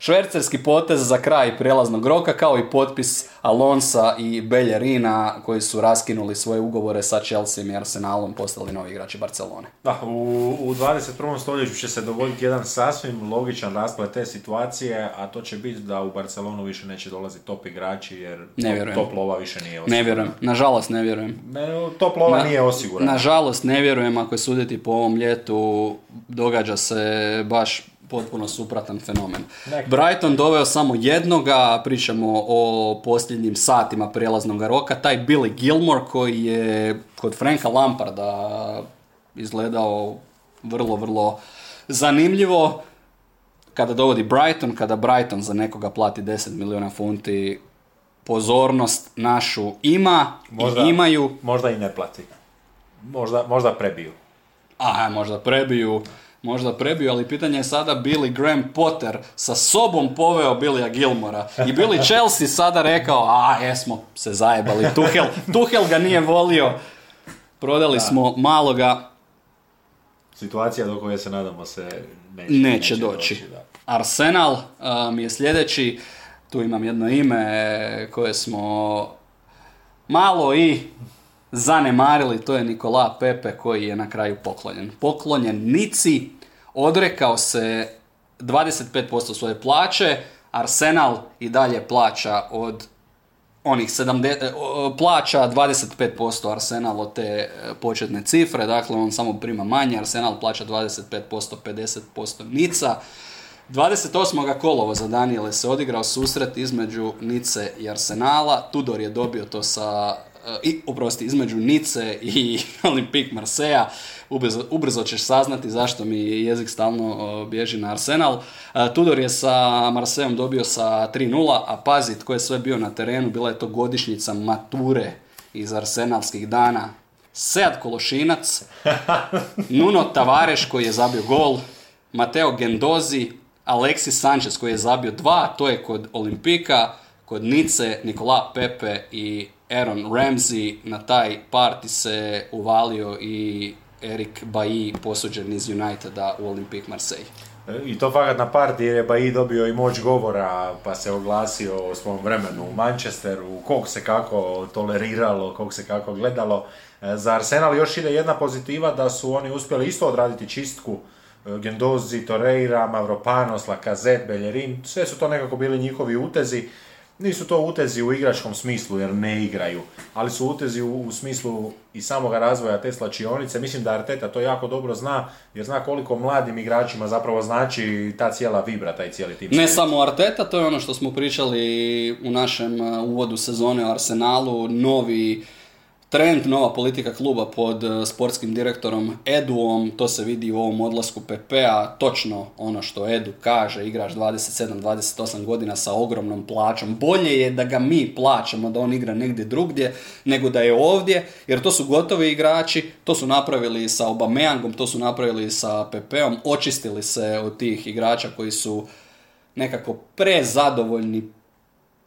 Švercerski potez za kraj prijelaznog roka kao i potpis Alonsa i Bellerina koji su raskinuli svoje ugovore sa Chelseaom i Arsenalom postali novi igrači Barcelone. Da, u, u 21. stoljeću će se dogoditi jedan sasvim logičan rasplet te situacije, a to će biti da u Barcelonu više neće dolaziti top igrači jer Ne vjerujem. top lova više nije osigurana. Ne vjerujem, nažalost ne vjerujem. Ne, top lova Na- nije osigurana. Nažalost ne vjerujem ako je sudjeti po ovom ljetu događa se baš potpuno supratan fenomen. Brighton doveo samo jednoga, pričamo o posljednjim satima prijelaznog roka, taj Billy Gilmore koji je kod Franka Lamparda izgledao vrlo, vrlo zanimljivo. Kada dovodi Brighton, kada Brighton za nekoga plati 10 milijuna funti, pozornost našu ima Možda- i imaju Možda i ne plati. Možda, možda prebiju. A, možda prebiju, možda prebiju, ali pitanje je sada Billy Graham Potter sa sobom poveo Billya Gilmora. I Billy Chelsea sada rekao, a jesmo se zajebali, Tuhel, Tuhel ga nije volio. Prodali smo maloga, Situacija do koje se nadamo se neće, neće doći. da. Arsenal mi je sljedeći, tu imam jedno ime koje smo malo i zanemarili, to je Nikola Pepe koji je na kraju poklonjen. Poklonjen Nici, odrekao se 25% svoje plaće, Arsenal i dalje plaća od onih 70, e, plaća 25% Arsenal od te e, početne cifre, dakle on samo prima manje, Arsenal plaća 25%, 50% Nica. 28. kolovoza Daniele se odigrao susret između Nice i Arsenala, Tudor je dobio to sa i, oprosti, između Nice i Olympique Marseille. Ubrzo, ubrzo ćeš saznati zašto mi jezik stalno bježi na Arsenal. E, Tudor je sa Marseillom dobio sa 3-0, a pazi tko je sve bio na terenu, bila je to godišnjica mature iz arsenalskih dana. Sead Kološinac, Nuno Tavareš koji je zabio gol, Mateo Gendozi, Alexis Sanchez koji je zabio dva, to je kod Olimpika, kod Nice, Nikola Pepe i Aaron Ramsey. Na taj parti se uvalio i Erik Bailly posuđen iz Uniteda u Olympique Marseille. I to fakat na parti jer je Bailly dobio i moć govora pa se oglasio o svom vremenu u Manchesteru, kog se kako toleriralo, kog se kako gledalo. E, Za Arsenal još ide jedna pozitiva da su oni uspjeli isto odraditi čistku e, Gendozi, Torreira, Mavropanos, Lacazette, Bellerin, sve su to nekako bili njihovi utezi. Nisu to utezi u igračkom smislu jer ne igraju, ali su utezi u, u smislu i samoga razvoja te slačionice. Mislim da Arteta to jako dobro zna jer zna koliko mladim igračima zapravo znači ta cijela vibra, taj cijeli tim. Ne samo Arteta, to je ono što smo pričali u našem uh, uvodu sezone o Arsenalu, novi trend, nova politika kluba pod uh, sportskim direktorom Eduom, to se vidi u ovom odlasku PP-a, točno ono što Edu kaže, igraš 27-28 godina sa ogromnom plaćom, bolje je da ga mi plaćamo da on igra negdje drugdje, nego da je ovdje, jer to su gotovi igrači, to su napravili sa Obameyangom, to su napravili sa PP-om, očistili se od tih igrača koji su nekako prezadovoljni,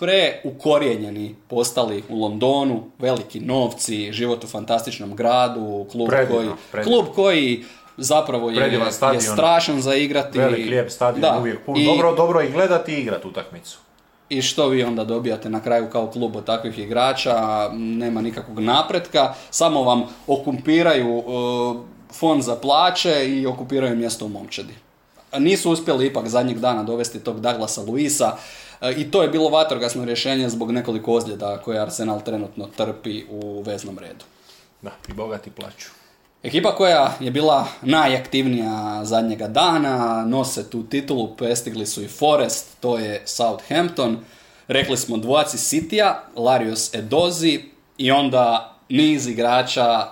preukorijenjeni postali u Londonu, veliki novci, život u fantastičnom gradu, klub Predivno, koji, predivno. klub koji zapravo je, je strašan za igrati. Velik, lijep stadion, Da. uvijek pun. I, Dobro, dobro i gledati i igrati utakmicu. I što vi onda dobijate na kraju kao klub od takvih igrača, nema nikakvog napretka, samo vam okumpiraju uh, fond za plaće i okupiraju mjesto u momčadi. Nisu uspjeli ipak zadnjeg dana dovesti tog Douglasa Luisa e, i to je bilo vatrogasno rješenje zbog nekoliko ozljeda koje Arsenal trenutno trpi u veznom redu. Da, i bogati plaću. Ekipa koja je bila najaktivnija zadnjega dana, nose tu titulu, prestigli su i Forest, to je Southampton. Rekli smo dvojaci Citya, Larios Edozi i onda niz igrača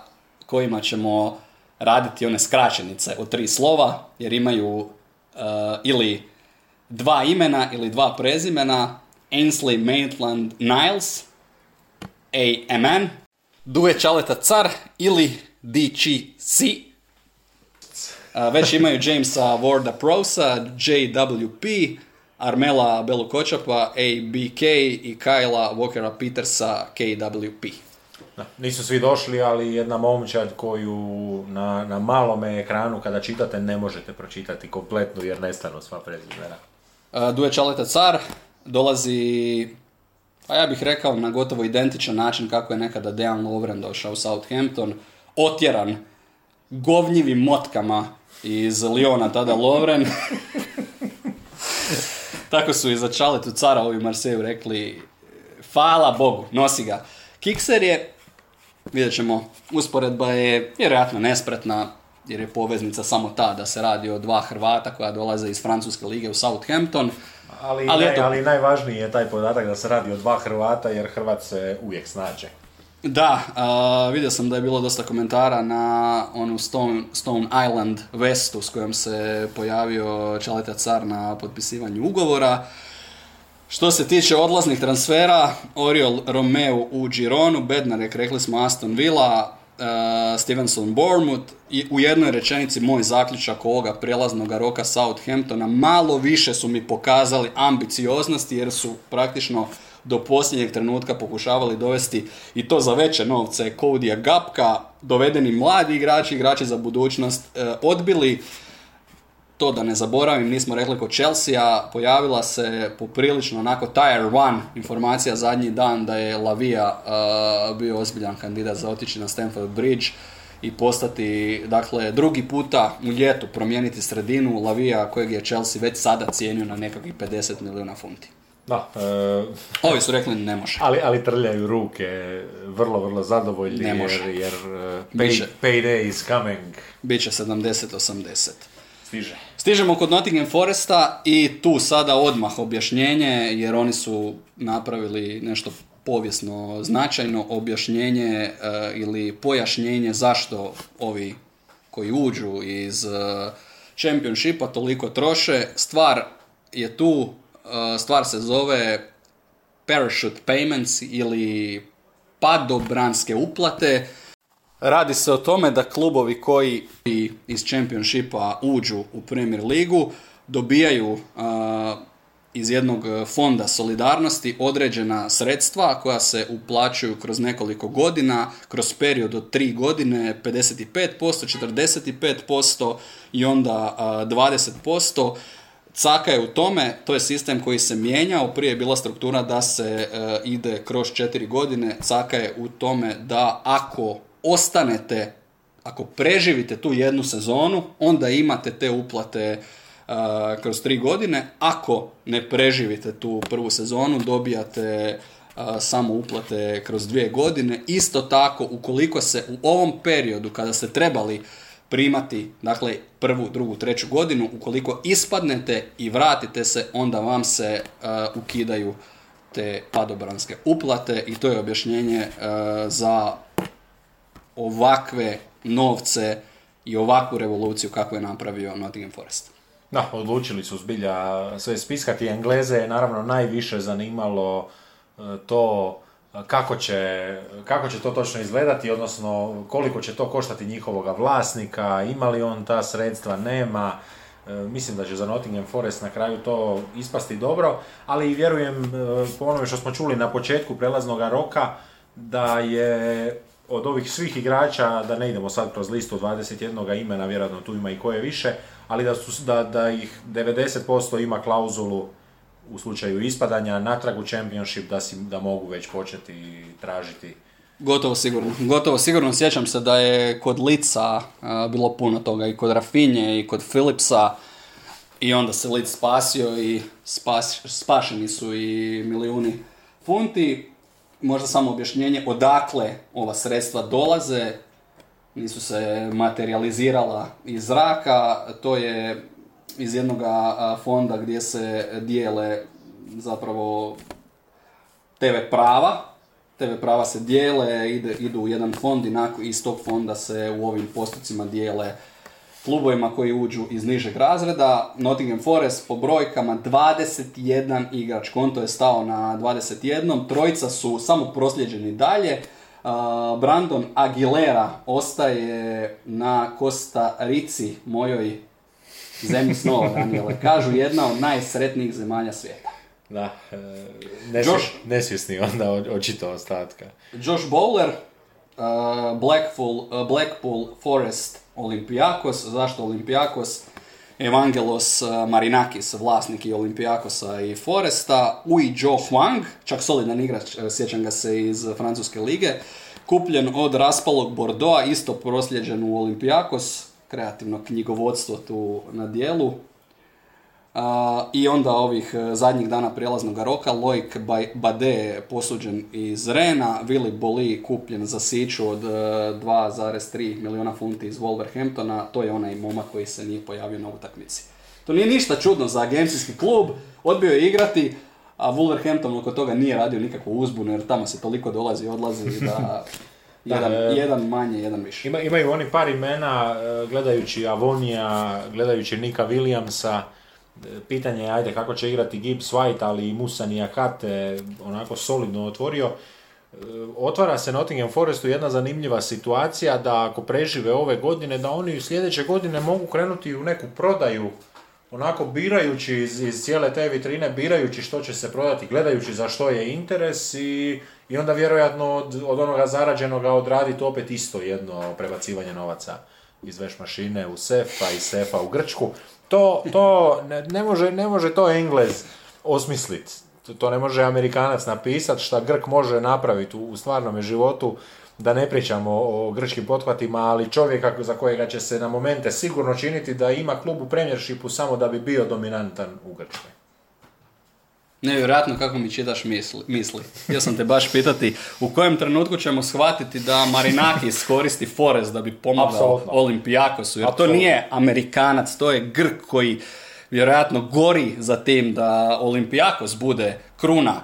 kojima ćemo raditi one skraćenice od tri slova, jer imaju uh, ili dva imena ili dva prezimena, Ainsley Maitland Niles, AMN, Duje Čaleta Car ili DCC. A, Već imaju Jamesa Warda Prosa, JWP, Armela Belukočapa, ABK i Kyla Walkera Petersa, KWP. Da, nisu svi došli, ali jedna momčad koju na, na malome ekranu kada čitate ne možete pročitati kompletnu jer nestanu sva prezimena. Duje Čaleta Car dolazi, pa ja bih rekao, na gotovo identičan način kako je nekada Dejan Lovren došao u Southampton, otjeran govnjivim motkama iz Liona tada Lovren. Tako su i za Čaletu cara ovi Marseju rekli, hvala Bogu, nosi ga. Kikser je, vidjet ćemo, usporedba je vjerojatno nespretna, jer je poveznica samo ta da se radi o dva Hrvata koja dolaze iz Francuske lige u Southampton. Ali, Ali naj- eto. ali najvažniji je taj podatak da se radi o dva Hrvata jer Hrvat se uvijek snađe. Da, a, vidio sam da je bilo dosta komentara na onu Stone, Stone Island vestu s kojom se pojavio Čaleta Car na potpisivanju ugovora. Što se tiče odlaznih transfera, Oriol Romeo u Gironu, Bednarek, rekli smo Aston Villa, uh, Stevenson Bournemouth i u jednoj rečenici moj zaključak ovoga prijelaznog roka Southamptona malo više su mi pokazali ambicioznosti jer su praktično do posljednjeg trenutka pokušavali dovesti i to za veće novce. Kodija Gapka, dovedeni mladi igrači, igrači za budućnost, e, odbili to da ne zaboravim, nismo rekli kod Chelsea, pojavila se poprilično onako tier one informacija zadnji dan da je Lavija uh, bio ozbiljan kandidat za otići na Stamford Bridge i postati, dakle, drugi puta u ljetu promijeniti sredinu Lavija kojeg je Chelsea već sada cijenio na nekakvih 50 milijuna funti. Da, e, Ovi su rekli ne može. ali, ali trljaju ruke, vrlo, vrlo zadovoljni Ne može. jer, jer e, Biće. pay, payday is coming. Biće 70-80. Stiže. Stižemo kod Nottingham Foresta i tu sada odmah objašnjenje jer oni su napravili nešto povijesno značajno objašnjenje e, ili pojašnjenje zašto ovi koji uđu iz e, Championshipa toliko troše. Stvar je tu, e, stvar se zove parachute payments ili padobranske uplate. Radi se o tome da klubovi koji iz Championshipa uđu u Premier ligu dobijaju iz jednog fonda solidarnosti određena sredstva koja se uplaćuju kroz nekoliko godina, kroz period od tri godine 55%, 45% i onda 20%. Caka je u tome, to je sistem koji se mijenjao, prije je bila struktura da se e, ide kroz četiri godine, caka je u tome da ako ostanete, ako preživite tu jednu sezonu, onda imate te uplate kroz tri godine. Ako ne preživite tu prvu sezonu, dobijate samo uplate kroz dvije godine. Isto tako, ukoliko se u ovom periodu kada ste trebali primati, dakle, prvu, drugu, treću godinu, ukoliko ispadnete i vratite se, onda vam se ukidaju te padobranske uplate i to je objašnjenje za ovakve novce i ovakvu revoluciju kako je napravio Nottingham Forest. Da, odlučili su zbilja sve spiskati. Engleze je naravno najviše zanimalo e, to kako će, kako će to točno izgledati, odnosno koliko će to koštati njihovoga vlasnika, ima li on ta sredstva, nema. E, mislim da će za Nottingham Forest na kraju to ispasti dobro, ali vjerujem e, po onome što smo čuli na početku prelaznog roka, da je od ovih svih igrača, da ne idemo sad kroz listu 21 imena, vjerojatno tu ima i koje više, ali da, su, da, da ih 90% ima klauzulu u slučaju ispadanja natrag u championship da, si, da mogu već početi tražiti Gotovo sigurno. Gotovo sigurno. Sjećam se da je kod Lica bilo puno toga i kod Rafinje i kod Philipsa i onda se Lic spasio i spas, spašeni su i milijuni funti. Možda samo objašnjenje odakle ova sredstva dolaze. Nisu se materializirala iz zraka, to je iz jednog fonda gdje se dijele zapravo TV prava, TV prava se dijele, ide, idu u jedan fond i iz tog fonda se u ovim postupcima dijele klubovima koji uđu iz nižeg razreda. Nottingham Forest po brojkama 21 igrač, konto je stao na 21, trojica su samo prosljeđeni dalje, Brandon Aguilera ostaje na Costa Rici, mojoj zemlji snova, Daniele. Kažu jedna od najsretnijih zemalja svijeta. Da, e, nesvjesni onda očito ostatka. Josh Bowler, Blackpool, Blackpool Forest Olympiakos. Zašto Olympiakos? Evangelos Marinakis, vlasnik i Olimpijakosa i Foresta, Ui Jo Huang, čak solidan igrač, e, sjećam ga se iz Francuske lige, kupljen od raspalog Bordeauxa, isto prosljeđen u Olimpijakos, kreativno knjigovodstvo tu na dijelu. I onda ovih e, zadnjih dana prijelaznog roka, Loic Bade posuđen iz Rena, Willy Boli kupljen za siću od 2,3 e, milijuna funti iz Wolverhamptona, to je onaj momak koji se nije pojavio na utakmici. To nije ništa čudno za agencijski klub, odbio je igrati, a Wolverhampton oko toga nije radio nikakvu uzbunu jer tamo se toliko dolazi i odlazi da jedan, e, jedan manje, jedan više. Ima, imaju oni par imena, gledajući Avonija, gledajući Nika Williamsa, pitanje je, ajde, kako će igrati Gibbs White, ali i Musa Niakate onako solidno otvorio. E, otvara se Nottingham Forestu jedna zanimljiva situacija da ako prežive ove godine, da oni sljedeće godine mogu krenuti u neku prodaju, onako birajući iz, iz cijele te vitrine, birajući što će se prodati, gledajući za što je interes i, i onda vjerojatno od, od onoga zarađenoga odraditi opet isto jedno prebacivanje novaca iz veš mašine u sef, pa iz sefa u Grčku to, to ne, može, ne može to Englez osmisliti. To ne može Amerikanac napisati šta Grk može napraviti u, u stvarnom životu, da ne pričamo o, grčkim pothvatima, ali čovjeka za kojega će se na momente sigurno činiti da ima klub u premijershipu samo da bi bio dominantan u Grčkoj. Nevjerojatno kako mi čitaš misli. misli. Ja sam te baš pitati u kojem trenutku ćemo shvatiti da Marinakis koristi Forest da bi pomogao Olimpijakosu. Jer to nije Amerikanac, to je Grk koji vjerojatno gori za tim da Olimpijakos bude kruna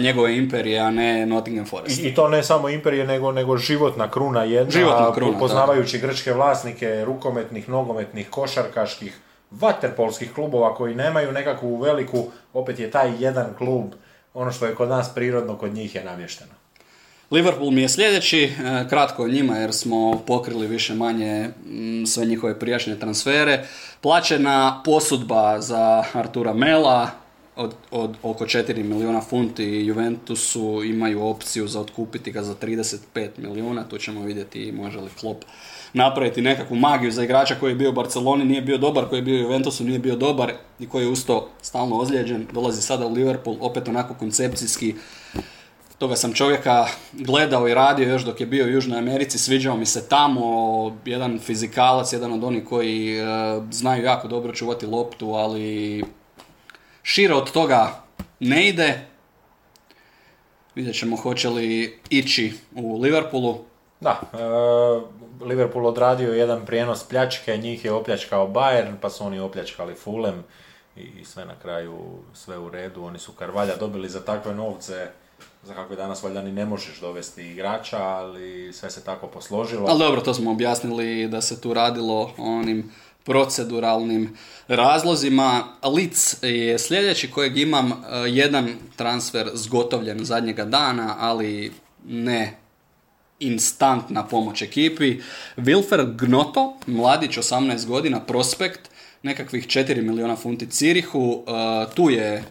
njegove imperije, a ne Nottingham Forest. I, to ne samo imperije, nego, nego životna kruna jedna, životna kruna, poznavajući grčke vlasnike, rukometnih, nogometnih, košarkaških, vaterpolskih klubova koji nemaju nekakvu veliku, opet je taj jedan klub, ono što je kod nas prirodno, kod njih je namješteno. Liverpool mi je sljedeći, e, kratko o njima jer smo pokrili više manje sve njihove prijašnje transfere. Plaćena posudba za Artura Mela, od, od oko 4 milijuna funti i Juventusu imaju opciju za otkupiti ga za 35 milijuna. Tu ćemo vidjeti može li Klopp napraviti nekakvu magiju za igrača koji je bio u Barceloni, nije bio dobar, koji je bio u Juventusu, nije bio dobar i koji je usto stalno ozlijeđen. Dolazi sada u Liverpool, opet onako koncepcijski. Toga sam čovjeka gledao i radio još dok je bio u Južnoj Americi, sviđao mi se tamo, jedan fizikalac, jedan od onih koji e, znaju jako dobro čuvati loptu, ali šire od toga ne ide. Vidjet ćemo hoće li ići u Liverpoolu. Da, e, Liverpool odradio jedan prijenos pljačke, njih je opljačkao Bayern, pa su oni opljačkali Fulham i sve na kraju sve u redu. Oni su Karvalja dobili za takve novce za kakve danas valjda ni ne možeš dovesti igrača, ali sve se tako posložilo. Ali dobro, to smo objasnili da se tu radilo onim proceduralnim razlozima. Lic je sljedeći kojeg imam e, jedan transfer zgotovljen zadnjega dana, ali ne instantna pomoć ekipi. Wilfer Gnoto, mladić 18 godina, prospekt, nekakvih 4 miliona funti Cirihu. E, tu je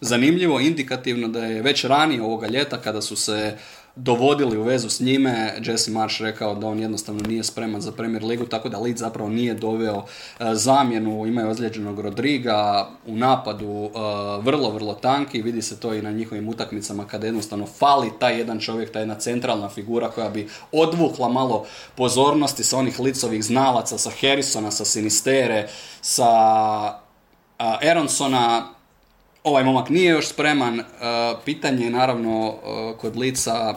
zanimljivo, indikativno da je već ranije ovoga ljeta kada su se dovodili u vezu s njime. Jesse Marsh rekao da on jednostavno nije spreman za Premier Ligu, tako da Leeds zapravo nije doveo e, zamjenu. Imaju ozlijeđenog Rodriga u napadu e, vrlo, vrlo tanki. Vidi se to i na njihovim utakmicama kada jednostavno fali taj jedan čovjek, ta jedna centralna figura koja bi odvukla malo pozornosti sa onih licovih znalaca, sa Harrisona, sa Sinistere, sa Aronsona, ovaj momak nije još spreman. E, pitanje je naravno e, kod lica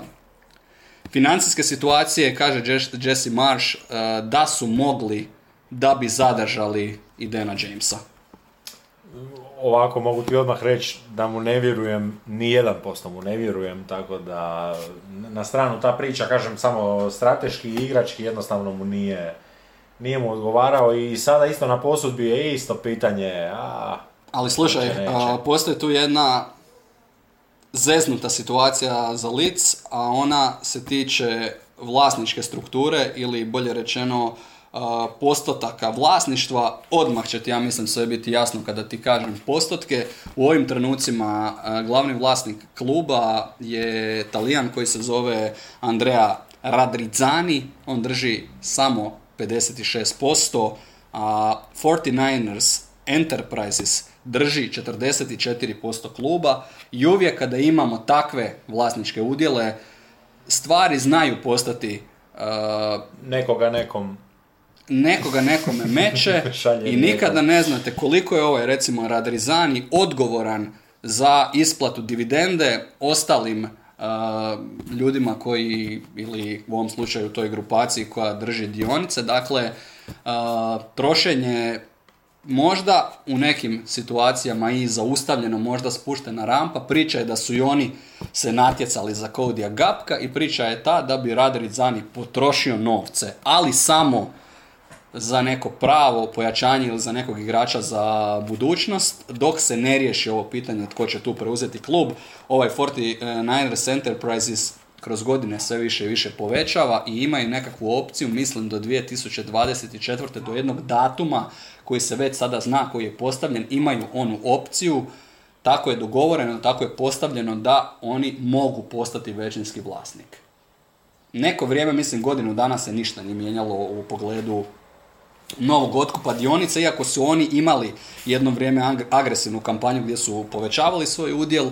financijske situacije, kaže Jesse Marsh, e, da su mogli da bi zadržali i Dana Jamesa. Ovako mogu ti odmah reći da mu ne vjerujem, ni jedan posto mu ne vjerujem, tako da na stranu ta priča, kažem samo strateški i igrački jednostavno mu nije, nije mu odgovarao i sada isto na posudbi je isto pitanje, a ali slušaj, postoji tu jedna zeznuta situacija za lic, a ona se tiče vlasničke strukture ili bolje rečeno postotaka vlasništva, odmah će ti, ja mislim, sve biti jasno kada ti kažem postotke. U ovim trenucima glavni vlasnik kluba je talijan koji se zove Andrea Radrizzani, on drži samo 56%, a 49ers Enterprises drži 44% kluba i uvijek kada imamo takve vlasničke udjele, stvari znaju postati... Uh, nekoga nekom nekoga nekome meće i nikada ne znate koliko je ovaj recimo Radrizani odgovoran za isplatu dividende ostalim uh, ljudima koji ili u ovom slučaju toj grupaciji koja drži dionice. Dakle, uh, trošenje možda u nekim situacijama i zaustavljeno, možda spuštena rampa. Priča je da su i oni se natjecali za Kodija Gapka i priča je ta da bi Radar Zani potrošio novce, ali samo za neko pravo pojačanje ili za nekog igrača za budućnost, dok se ne riješi ovo pitanje tko će tu preuzeti klub. Ovaj 49ers Enterprises kroz godine sve više i više povećava i imaju nekakvu opciju, mislim do 2024. do jednog datuma koji se već sada zna, koji je postavljen, imaju onu opciju, tako je dogovoreno, tako je postavljeno da oni mogu postati većinski vlasnik. Neko vrijeme, mislim godinu dana se ništa nije mijenjalo u pogledu novog otkupa dionica, iako su oni imali jedno vrijeme agresivnu kampanju gdje su povećavali svoj udjel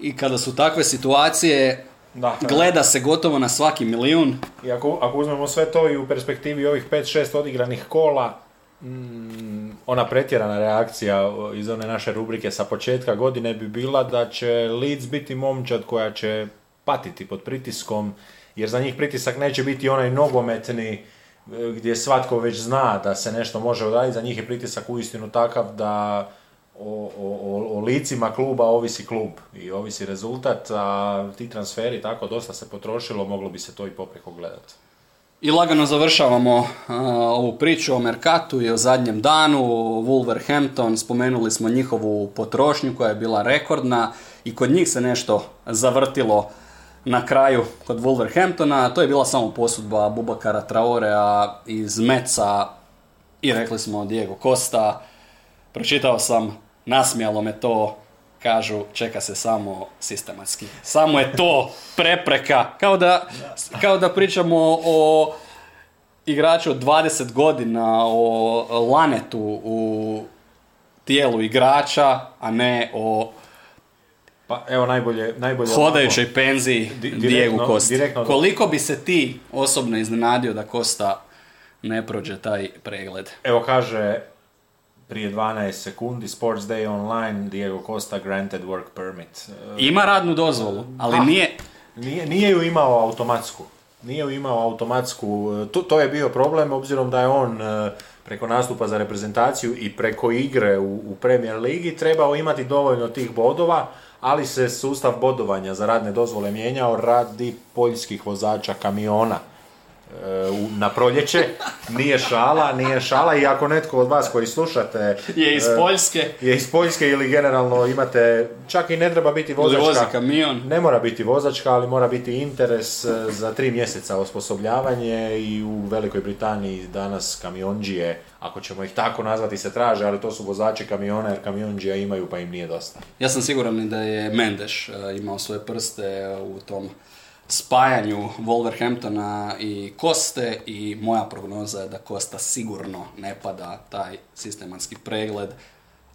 i kada su takve situacije, da, gleda se gotovo na svaki milijun. I ako, ako uzmemo sve to i u perspektivi ovih 5-6 odigranih kola, ona pretjerana reakcija iz one naše rubrike sa početka godine bi bila da će Leeds biti momčad koja će patiti pod pritiskom, jer za njih pritisak neće biti onaj nogometni e, gdje svatko već zna da se nešto može odraditi, za njih je pritisak uistinu takav da o, o, o, licima kluba ovisi klub i ovisi rezultat, a ti transferi tako dosta se potrošilo, moglo bi se to i popreko gledati. I lagano završavamo ovu priču o Merkatu i o zadnjem danu. Wolverhampton, spomenuli smo njihovu potrošnju koja je bila rekordna i kod njih se nešto zavrtilo na kraju kod Wolverhamptona. To je bila samo posudba Bubakara Traorea iz Meca i rekli smo Diego Costa. Pročitao sam, nasmijalo me to kažu čeka se samo sistematski. Samo je to prepreka. Kao da, kao da pričamo o igraču od 20 godina, o lanetu u tijelu igrača, a ne o Pa evo najbolje... najbolje hodajućoj penziji Di- Dijegu Kosti. direktno- Koliko bi se ti osobno iznenadio da Kosta ne prođe taj pregled? Evo kaže prije 12 sekundi Sports Day Online Diego Costa granted work permit. E, Ima radnu dozvolu, ali nije... Nije, nije ju imao automatsku. Nije ju imao automatsku. e, To, to je bio problem obzirom da je on e, preko nastupa za reprezentaciju i preko igre u, u Premier Ligi trebao imati dovoljno tih bodova, ali se sustav bodovanja za radne dozvole mijenjao radi poljskih vozača kamiona na proljeće. Nije šala, nije šala i ako netko od vas koji slušate Je iz e, Poljske je iz Poljske ili generalno imate, čak i ne treba biti ili vozi vozačka, kamion. ne mora biti vozačka, ali mora biti interes e, za tri mjeseca osposobljavanje i u Velikoj Britaniji danas kamionđije, ako ćemo ih tako nazvati, se traže, ali to su vozači kamiona jer kamionđija imaju pa im nije dosta. Ja sam siguran da je Mendes e, imao svoje prste u tom spajanju Wolverhamptona i Koste i moja prognoza je da Kosta sigurno ne pada taj sistematski pregled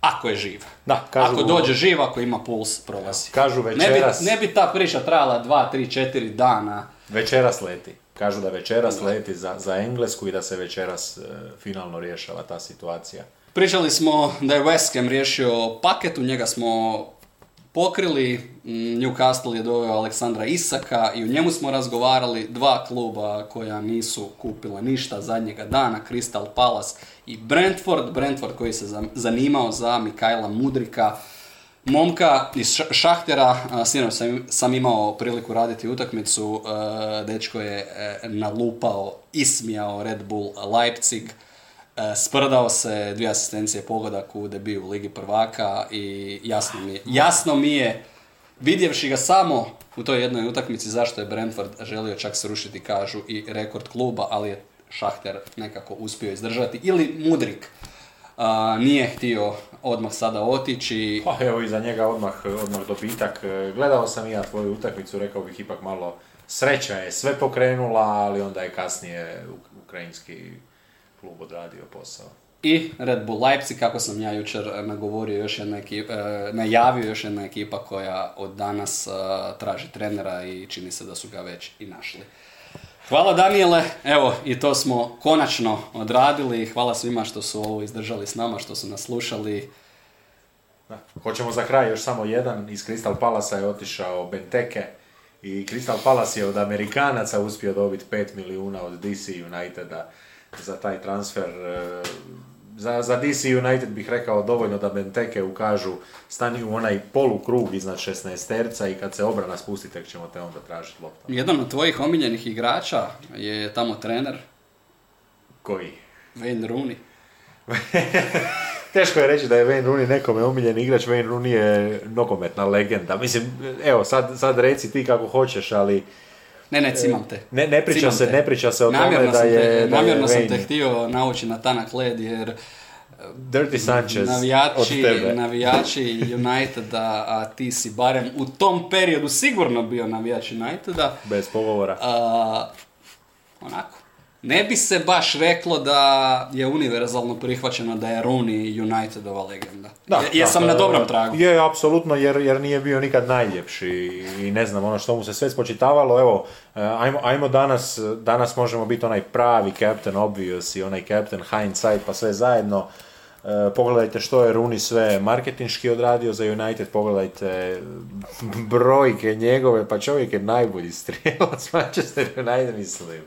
ako je živ. Da, kažu- ako dođe živ, ako ima puls, prolazi. Kažu Ne večeras, bi, ne bi ta priča trajala 2, 3, 4 dana. večeras leti. Kažu da večeras leti za, za Englesku i da se večeras e, finalno rješava ta situacija. Pričali smo da je West Ham riješio paket, u njega smo pokrili, mm, Newcastle je doveo Aleksandra Isaka i u njemu smo razgovarali dva kluba koja nisu kupila ništa zadnjega dana, Crystal Palace i Brentford, Brentford koji se zanimao za Mikajla Mudrika, momka iz Ša- Šahtera, sinoć sam, sam imao priliku raditi utakmicu, e, dečko je e, nalupao, ismijao Red Bull Leipzig, sprdao se, dvije asistencije pogodak u debiju Ligi prvaka i jasno mi je, jasno mi je vidjevši ga samo u toj jednoj utakmici zašto je Brentford želio čak srušiti kažu i rekord kluba, ali je Šahter nekako uspio izdržati ili Mudrik a, nije htio odmah sada otići. Pa evo iza njega odmah, odmah dobitak. E, Gledao sam i ja tvoju utakmicu, rekao bih ipak malo sreća je sve pokrenula, ali onda je kasnije uk- ukrajinski klub odradio posao. I Red Bull Leipzig, kako sam ja jučer nagovorio još jedna ekipa, najavio još jedna ekipa koja od danas e, traži trenera i čini se da su ga već i našli. Hvala Daniele, evo i to smo konačno odradili. Hvala svima što su ovo izdržali s nama, što su nas slušali. Da. Hoćemo za kraj još samo jedan. Iz Crystal Palasa je otišao Benteke i Crystal Palace je od Amerikanaca uspio dobiti 5 milijuna od DC Uniteda za taj transfer. E, Za, za DC United bih rekao dovoljno da Benteke ukažu stani u onaj polukrug iznad 16 terca i kad se obrana spusti tek ćemo te onda tražiti loptu. Jedan od tvojih omiljenih igrača je tamo trener, Koji? Wayne Rooney. Teško je reći da je Wayne Rooney nekome omiljen igrač, Wayne Rooney je nogometna legenda. Mislim, evo, sad, sad reci ti kako hoćeš, ali Ne, ne, cimam te. ne, ne priča Cimam se, te. ne priča se o tome Namjerno da sam je, te, da je namjerno sam Wayne te htio nauči na tanak led jer Dirty Sanchez od navijači, tebe. navijači Uniteda, a ti si barem u tom periodu sigurno bio navijač Uniteda, Bez pogovora. a, onako, ne bi se baš reklo da je univerzalno prihvaćeno da je Rooney Unitedova legenda. Je- Jesam na dobrom tragu. Je, apsolutno, jer, jer nije bio nikad najljepši i ne znam, ono što mu se sve spočitavalo, evo, e, ajmo, ajmo danas, danas možemo biti onaj pravi Captain Obvious i onaj Captain Hindsight, pa sve zajedno. E, pogledajte što je Rooney sve marketinški odradio za United, pogledajte brojke njegove, pa čovjek je najbolji strijelac Manchester United, mislim.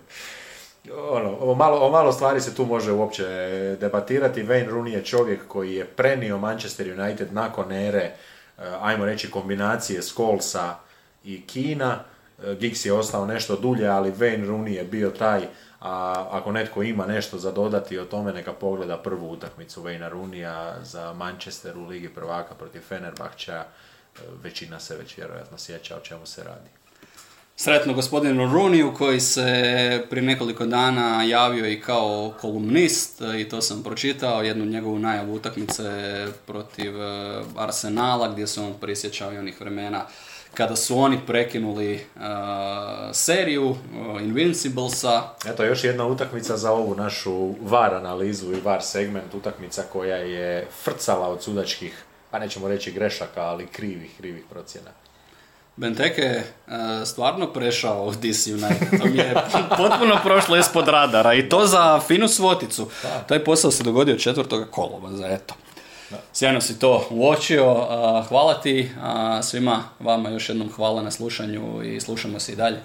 Ono, o malo, o malo stvari se tu može uopće debatirati. Wayne Rooney je čovjek koji je prenio Manchester United nakon ere, e, ajmo reći, kombinacije Skolsa i Kina. E, Giggs je ostao nešto dulje, ali Wayne Rooney je bio taj, a ako netko ima nešto za dodati o tome, neka pogleda prvu utakmicu Wayna Rooneyja za Manchester u Ligi prvaka protiv Fenerbahča. E, Većina se već vjerojatno sjeća o čemu se radi. Sretno gospodinu Runiju koji se prije nekoliko dana javio i kao kolumnist i to sam pročitao, jednu njegovu najavu utakmice protiv e, Arsenala gdje se on prisjećao i onih vremena kada su oni prekinuli uh, seriju uh, Invinciblesa. Eto, još jedna utakmica za ovu našu VAR analizu i VAR segment, utakmica koja je frcala od sudačkih, pa nećemo reći grešaka, ali krivih, krivih procjena. Benteke je stvarno prešao u DC United. To mi je potpuno prošlo ispod radara i to za finu svoticu. Taj posao se dogodio četvrtoga kolova, za eto. Sjajno si to uočio. Hvala ti svima vama još jednom hvala na slušanju i slušamo se i dalje.